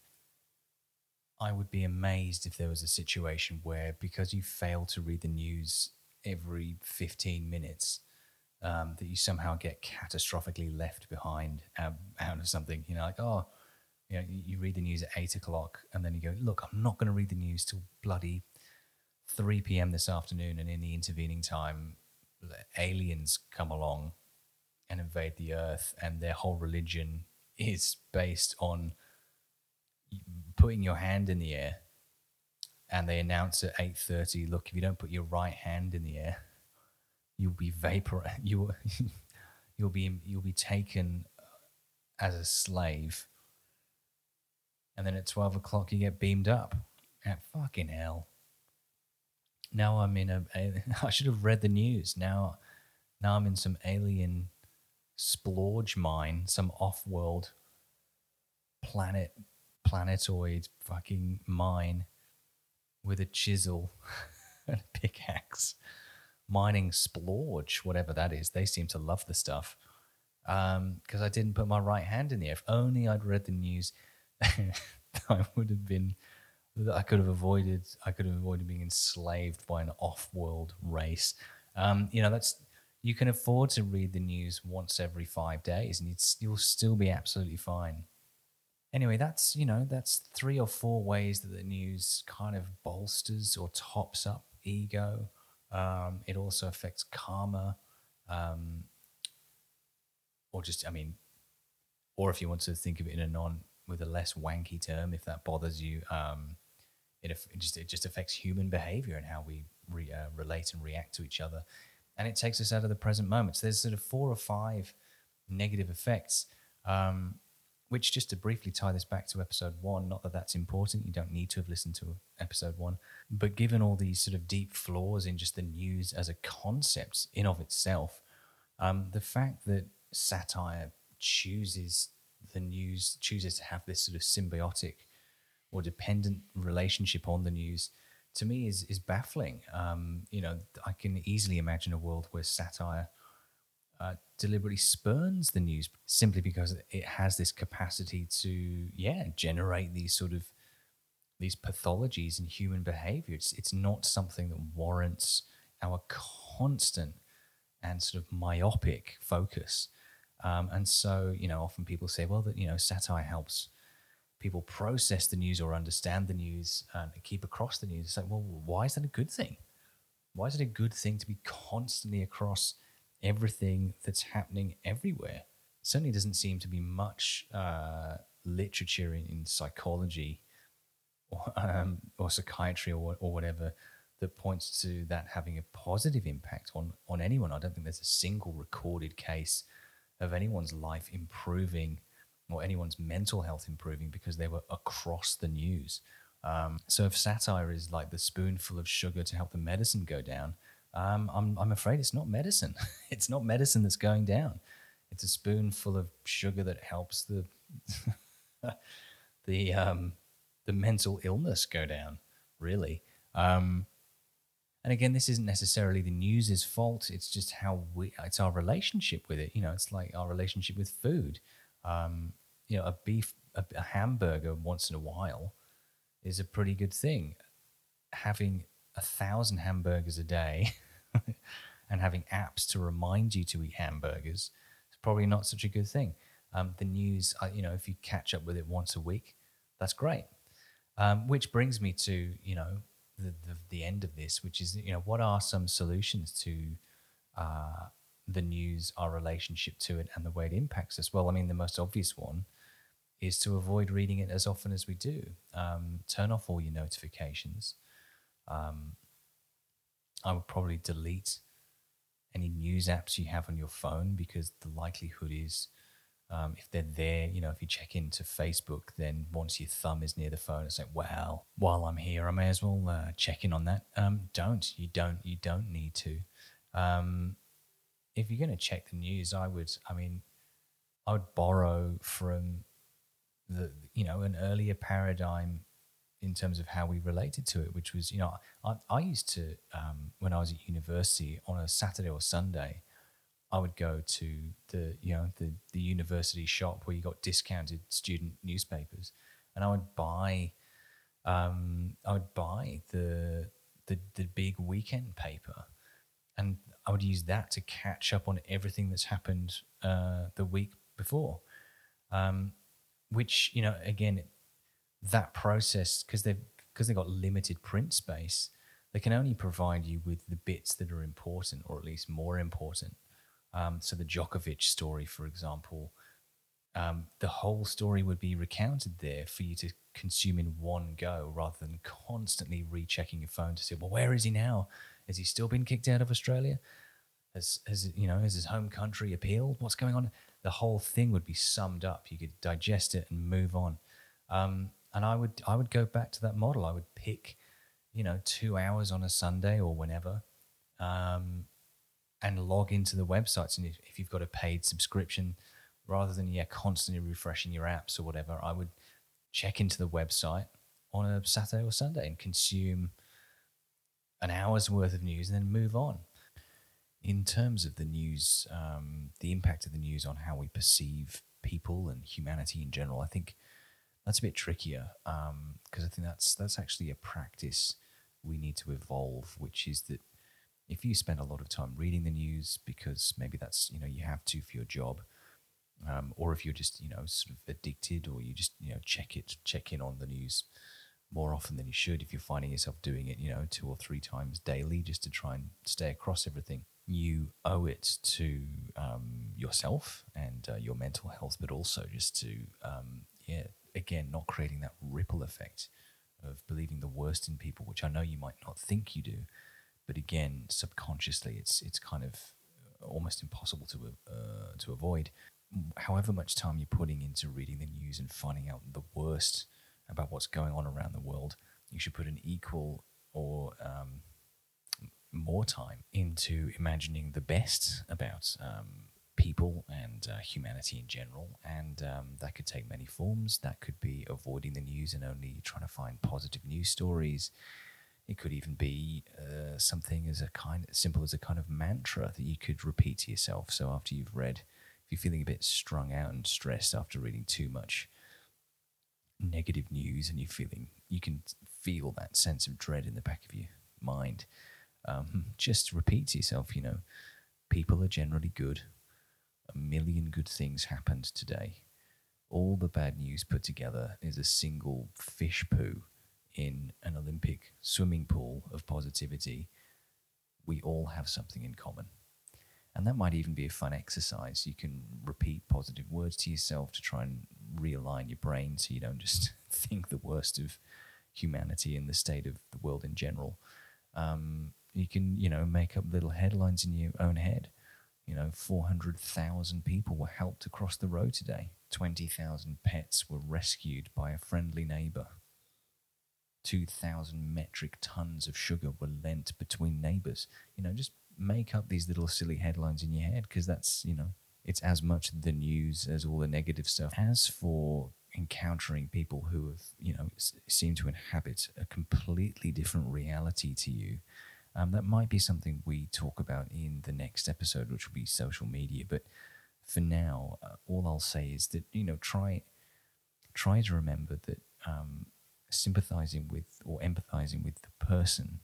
I would be amazed if there was a situation where because you fail to read the news every 15 minutes, um, that you somehow get catastrophically left behind out, out of something. You know, like, oh, you know, you read the news at eight o'clock and then you go, look, I'm not going to read the news till bloody 3 p.m. this afternoon. And in the intervening time, aliens come along and invade the earth, and their whole religion is based on putting your hand in the air. And they announce at 8:30, look, if you don't put your right hand in the air, you'll be vapor you you'll be you'll be taken as a slave. And then at 12 o'clock you get beamed up. At fucking hell. Now i'm in a i should have read the news. Now now i'm in some alien splorge mine some off-world planet planetoid fucking mine with a chisel and a pickaxe mining splorge, whatever that is. They seem to love the stuff because um, I didn't put my right hand in the air. If only I'd read the news, I would have been. I could have avoided. I could have avoided being enslaved by an off-world race. Um, you know, that's you can afford to read the news once every five days, and you'll still be absolutely fine. Anyway, that's you know that's three or four ways that the news kind of bolsters or tops up ego um, it also affects karma, um, or just, I mean, or if you want to think of it in a non with a less wanky term, if that bothers you, um, it, it just it just affects human behavior and how we re, uh, relate and react to each other, and it takes us out of the present moment. So there's sort of four or five negative effects. Um, which just to briefly tie this back to episode one, not that that's important, you don't need to have listened to episode one, but given all these sort of deep flaws in just the news as a concept in of itself, um, the fact that satire chooses the news, chooses to have this sort of symbiotic or dependent relationship on the news, to me is is baffling. Um, you know, I can easily imagine a world where satire uh, deliberately spurns the news simply because it has this capacity to, yeah, generate these sort of these pathologies in human behavior. It's it's not something that warrants our constant and sort of myopic focus. Um, and so, you know, often people say, well, that you know, satire helps people process the news or understand the news and keep across the news. It's like, well, why is that a good thing? Why is it a good thing to be constantly across everything that's happening everywhere. Certainly doesn't seem to be much uh, literature in, in, psychology or, um, or psychiatry or, or whatever that points to that having a positive impact on, on anyone. I don't think there's a single recorded case of anyone's life improving or anyone's mental health improving because they were across the news. Um, so if satire is like the spoonful of sugar to help the medicine go down, um, I'm, I'm afraid it's not medicine. it's not medicine that's going down. It's a spoonful of sugar that helps the the um, the mental illness go down. Really. Um, and again, this isn't necessarily the news's fault. It's just how we. It's our relationship with it. You know, it's like our relationship with food. Um, you know, a beef, a, a hamburger once in a while is a pretty good thing. Having a thousand hamburgers a day and having apps to remind you to eat hamburgers is probably not such a good thing. Um, the news, you know, if you catch up with it once a week, that's great. Um, which brings me to, you know, the, the, the, end of this, which is, you know, what are some solutions to uh, the news, our relationship to it, and the way it impacts us? Well, I mean, the most obvious one is to avoid reading it as often as we do. Um, turn off all your notifications. Um, I would probably delete any news apps you have on your phone because the likelihood is um, if they're there, you know, if you check into Facebook, then once your thumb is near the phone, it's like, well, while I'm here, I may as well uh, check in on that. Um, don't you don't you don't need to. Um, if you're going to check the news, I would. I mean, I would borrow from the you know an earlier paradigm in terms of how we related to it, which was, you know, I, I used to, um, when I was at university on a Saturday or Sunday, I would go to the, you know, the, the university shop where you got discounted student newspapers and I would buy Um, I would buy the, the the big weekend paper, and I would use that to catch up on everything that's happened uh, the week before. Um, which you know, again, that process because they've because they've got limited print space, they can only provide you with the bits that are important, or at least more important. Um, so the Djokovic story, for example, um, the whole story would be recounted there for you to consume in one go, rather than constantly rechecking your phone to see, well, where is he now? Has he still been kicked out of Australia? Has has you know has his home country appealed? What's going on? The whole thing would be summed up. You could digest it and move on. Um, and I would I would go back to that model. I would pick, you know, two hours on a Sunday or whenever, um, and log into the websites. And if, if you've got a paid subscription, rather than yeah constantly refreshing your apps or whatever, I would check into the website on a Saturday or Sunday and consume an hour's worth of news and then move on. In terms of the news, um, the impact of the news on how we perceive people and humanity in general, I think that's a bit trickier because um, I think that's that's actually a practice we need to evolve, which is that if you spend a lot of time reading the news because maybe that's you know you have to for your job, um, or if you're just you know sort of addicted or you just you know check it check in on the news more often than you should if you're finding yourself doing it, you know, two or three times daily just to try and stay across everything. You owe it to um, yourself and uh, your mental health, but also just to, um, yeah, again, not creating that ripple effect of believing the worst in people, which I know you might not think you do, but again, subconsciously, it's it's kind of almost impossible to uh, to avoid. However much time you're putting into reading the news and finding out the worst about what's going on around the world, you should put an equal or um, more time into imagining the best about um, people and uh, humanity in general. And um, that could take many forms. That could be avoiding the news and only trying to find positive news stories. It could even be uh, something as a kind simple as a kind of mantra that you could repeat to yourself. So after you've read, if you're feeling a bit strung out and stressed after reading too much, negative news and you're feeling, you can feel that sense of dread in the back of your mind. Um, just repeat to yourself, you know, people are generally good. A million good things happened today. All the bad news put together is a single fish poo in an Olympic swimming pool of positivity. We all have something in common. And that might even be a fun exercise. You can repeat positive words to yourself to try and realign your brain so you don't just think the worst of humanity and the state of the world in general. Um, you can, you know, make up little headlines in your own head. You know, 400,000 people were helped across the road today. 20,000 pets were rescued by a friendly neighbor. 2,000 metric tons of sugar were lent between neighbors. You know, just make up these little silly headlines in your head because that's, you know, it's as much the news as all the negative stuff. As for encountering people who have, you know, seem to inhabit a completely different reality to you, um, that might be something we talk about in the next episode, which will be social media. But for now, uh, all I'll say is that you know, try try to remember that um, sympathizing with or empathizing with the person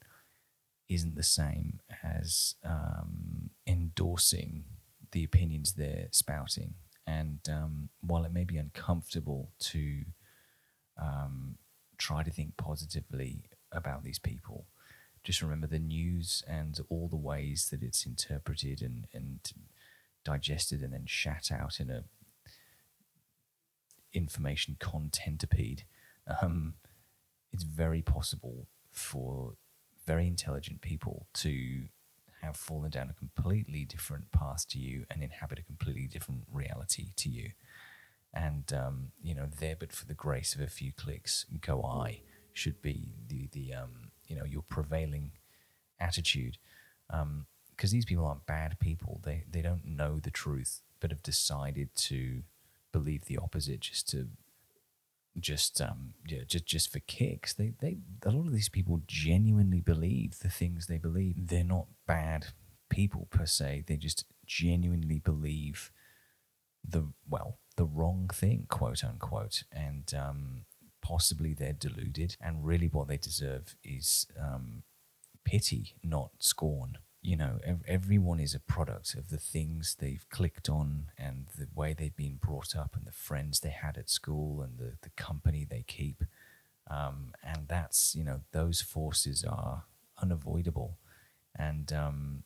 isn't the same as um, endorsing the opinions they're spouting. And um, while it may be uncomfortable to um, try to think positively about these people, just remember the news and all the ways that it's interpreted and, and digested and then shat out in a information contentipede. Um, it's very possible for very intelligent people to have fallen down a completely different path to you and inhabit a completely different reality to you. And um, you know, there, but for the grace of a few clicks, go I should be the the um, you know your prevailing attitude. Because um, these people aren't bad people; they they don't know the truth, but have decided to believe the opposite just to just um yeah just just for kicks. They they a lot of these people genuinely believe the things they believe. They're not bad people per se. They just genuinely believe the well the wrong thing quote unquote. And um possibly they're deluded, and really what they deserve is um, pity, not scorn. You know, ev- everyone is a product of the things they've clicked on and the way they've been brought up and the friends they had at school and the, the company they keep. Um, and that's, you know, those forces are unavoidable. And um,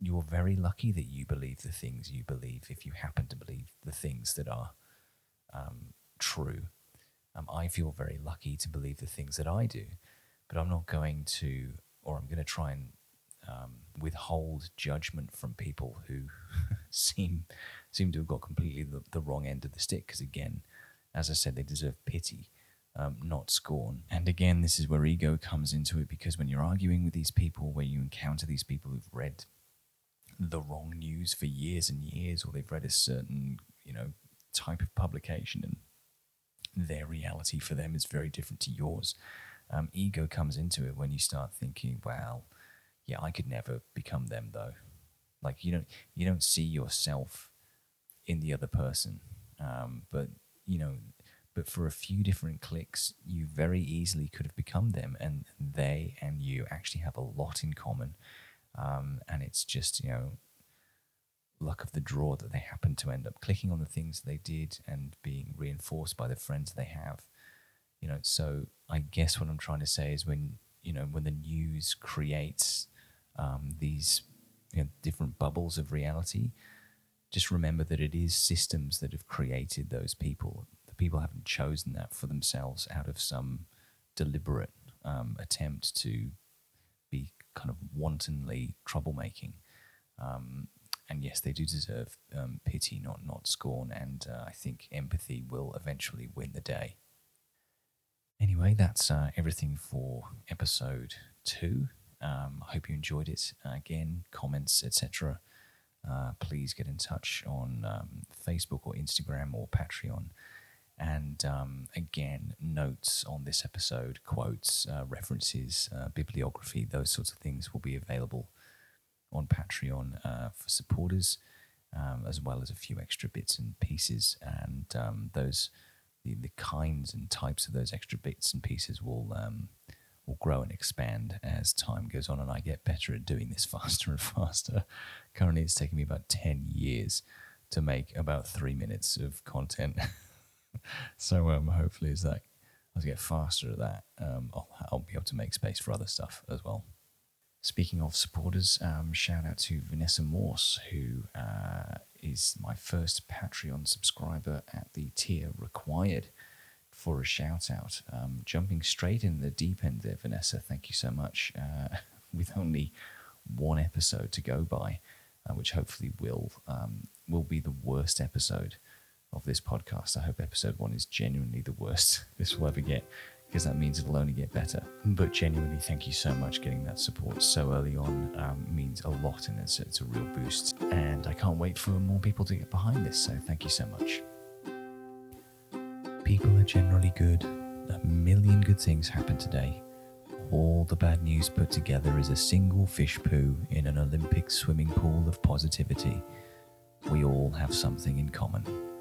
you're very lucky that you believe the things you believe if you happen to believe the things that are um, true. Um, I feel very lucky to believe the things that I do, but I'm not going to, or I'm going to try and um, withhold judgment from people who seem seem to have got completely the, the wrong end of the stick. Because again, as I said, they deserve pity, um, not scorn. And again, this is where ego comes into it because when you're arguing with these people, where you encounter these people who've read the wrong news for years and years, or they've read a certain you know type of publication and their reality for them is very different to yours. Um, ego comes into it when you start thinking, "Well, yeah, I could never become them though." Like you don't you don't see yourself in the other person, um, but you know, but for a few different clicks, you very easily could have become them, and they and you actually have a lot in common. Um, and it's just you know luck of the draw that they happen to end up clicking on the things they did and being reinforced by the friends they have. You know, so I guess what I'm trying to say is when you know when the news creates um, these you know, different bubbles of reality, just remember that it is systems that have created those people. The people haven't chosen that for themselves out of some deliberate um, attempt to be kind of wantonly troublemaking. Um, and yes, they do deserve um, pity, not not scorn. And uh, I think empathy will eventually win the day. Anyway, that's uh, everything for episode two. Um, I hope you enjoyed it. Uh, again, comments, etc. Uh, please get in touch on um, Facebook or Instagram or Patreon. And um, again, notes on this episode, quotes, uh, references, uh, bibliography, those sorts of things will be available on Patreon uh, for supporters, um, as well as a few extra bits and pieces. And um, those, the, the kinds and types of those extra bits and pieces will um, will grow and expand as time goes on, and I get better at doing this faster and faster. Currently, it's taking me about ten years to make about three minutes of content. so um, hopefully, as that as I get faster at that, um, I'll, I'll be able to make space for other stuff as well. Speaking of supporters, um, shout out to Vanessa Morse, who uh, is my first Patreon subscriber at the tier required for a shout out. Um, jumping straight in the deep end there, Vanessa, thank you so much. Uh, with only one episode to go by, uh, which hopefully will um, will be the worst episode of this podcast. I hope episode one is genuinely the worst this will ever get because that means it'll only get better. But genuinely, thank you so much. Getting that support so early on um, means a lot and it's, it's a real boost. And I can't wait for more people to get behind this, so thank you so much. People are generally good. A million good things happen today. All the bad news put together is a single fish poo in an Olympic swimming pool of positivity. We all have something in common.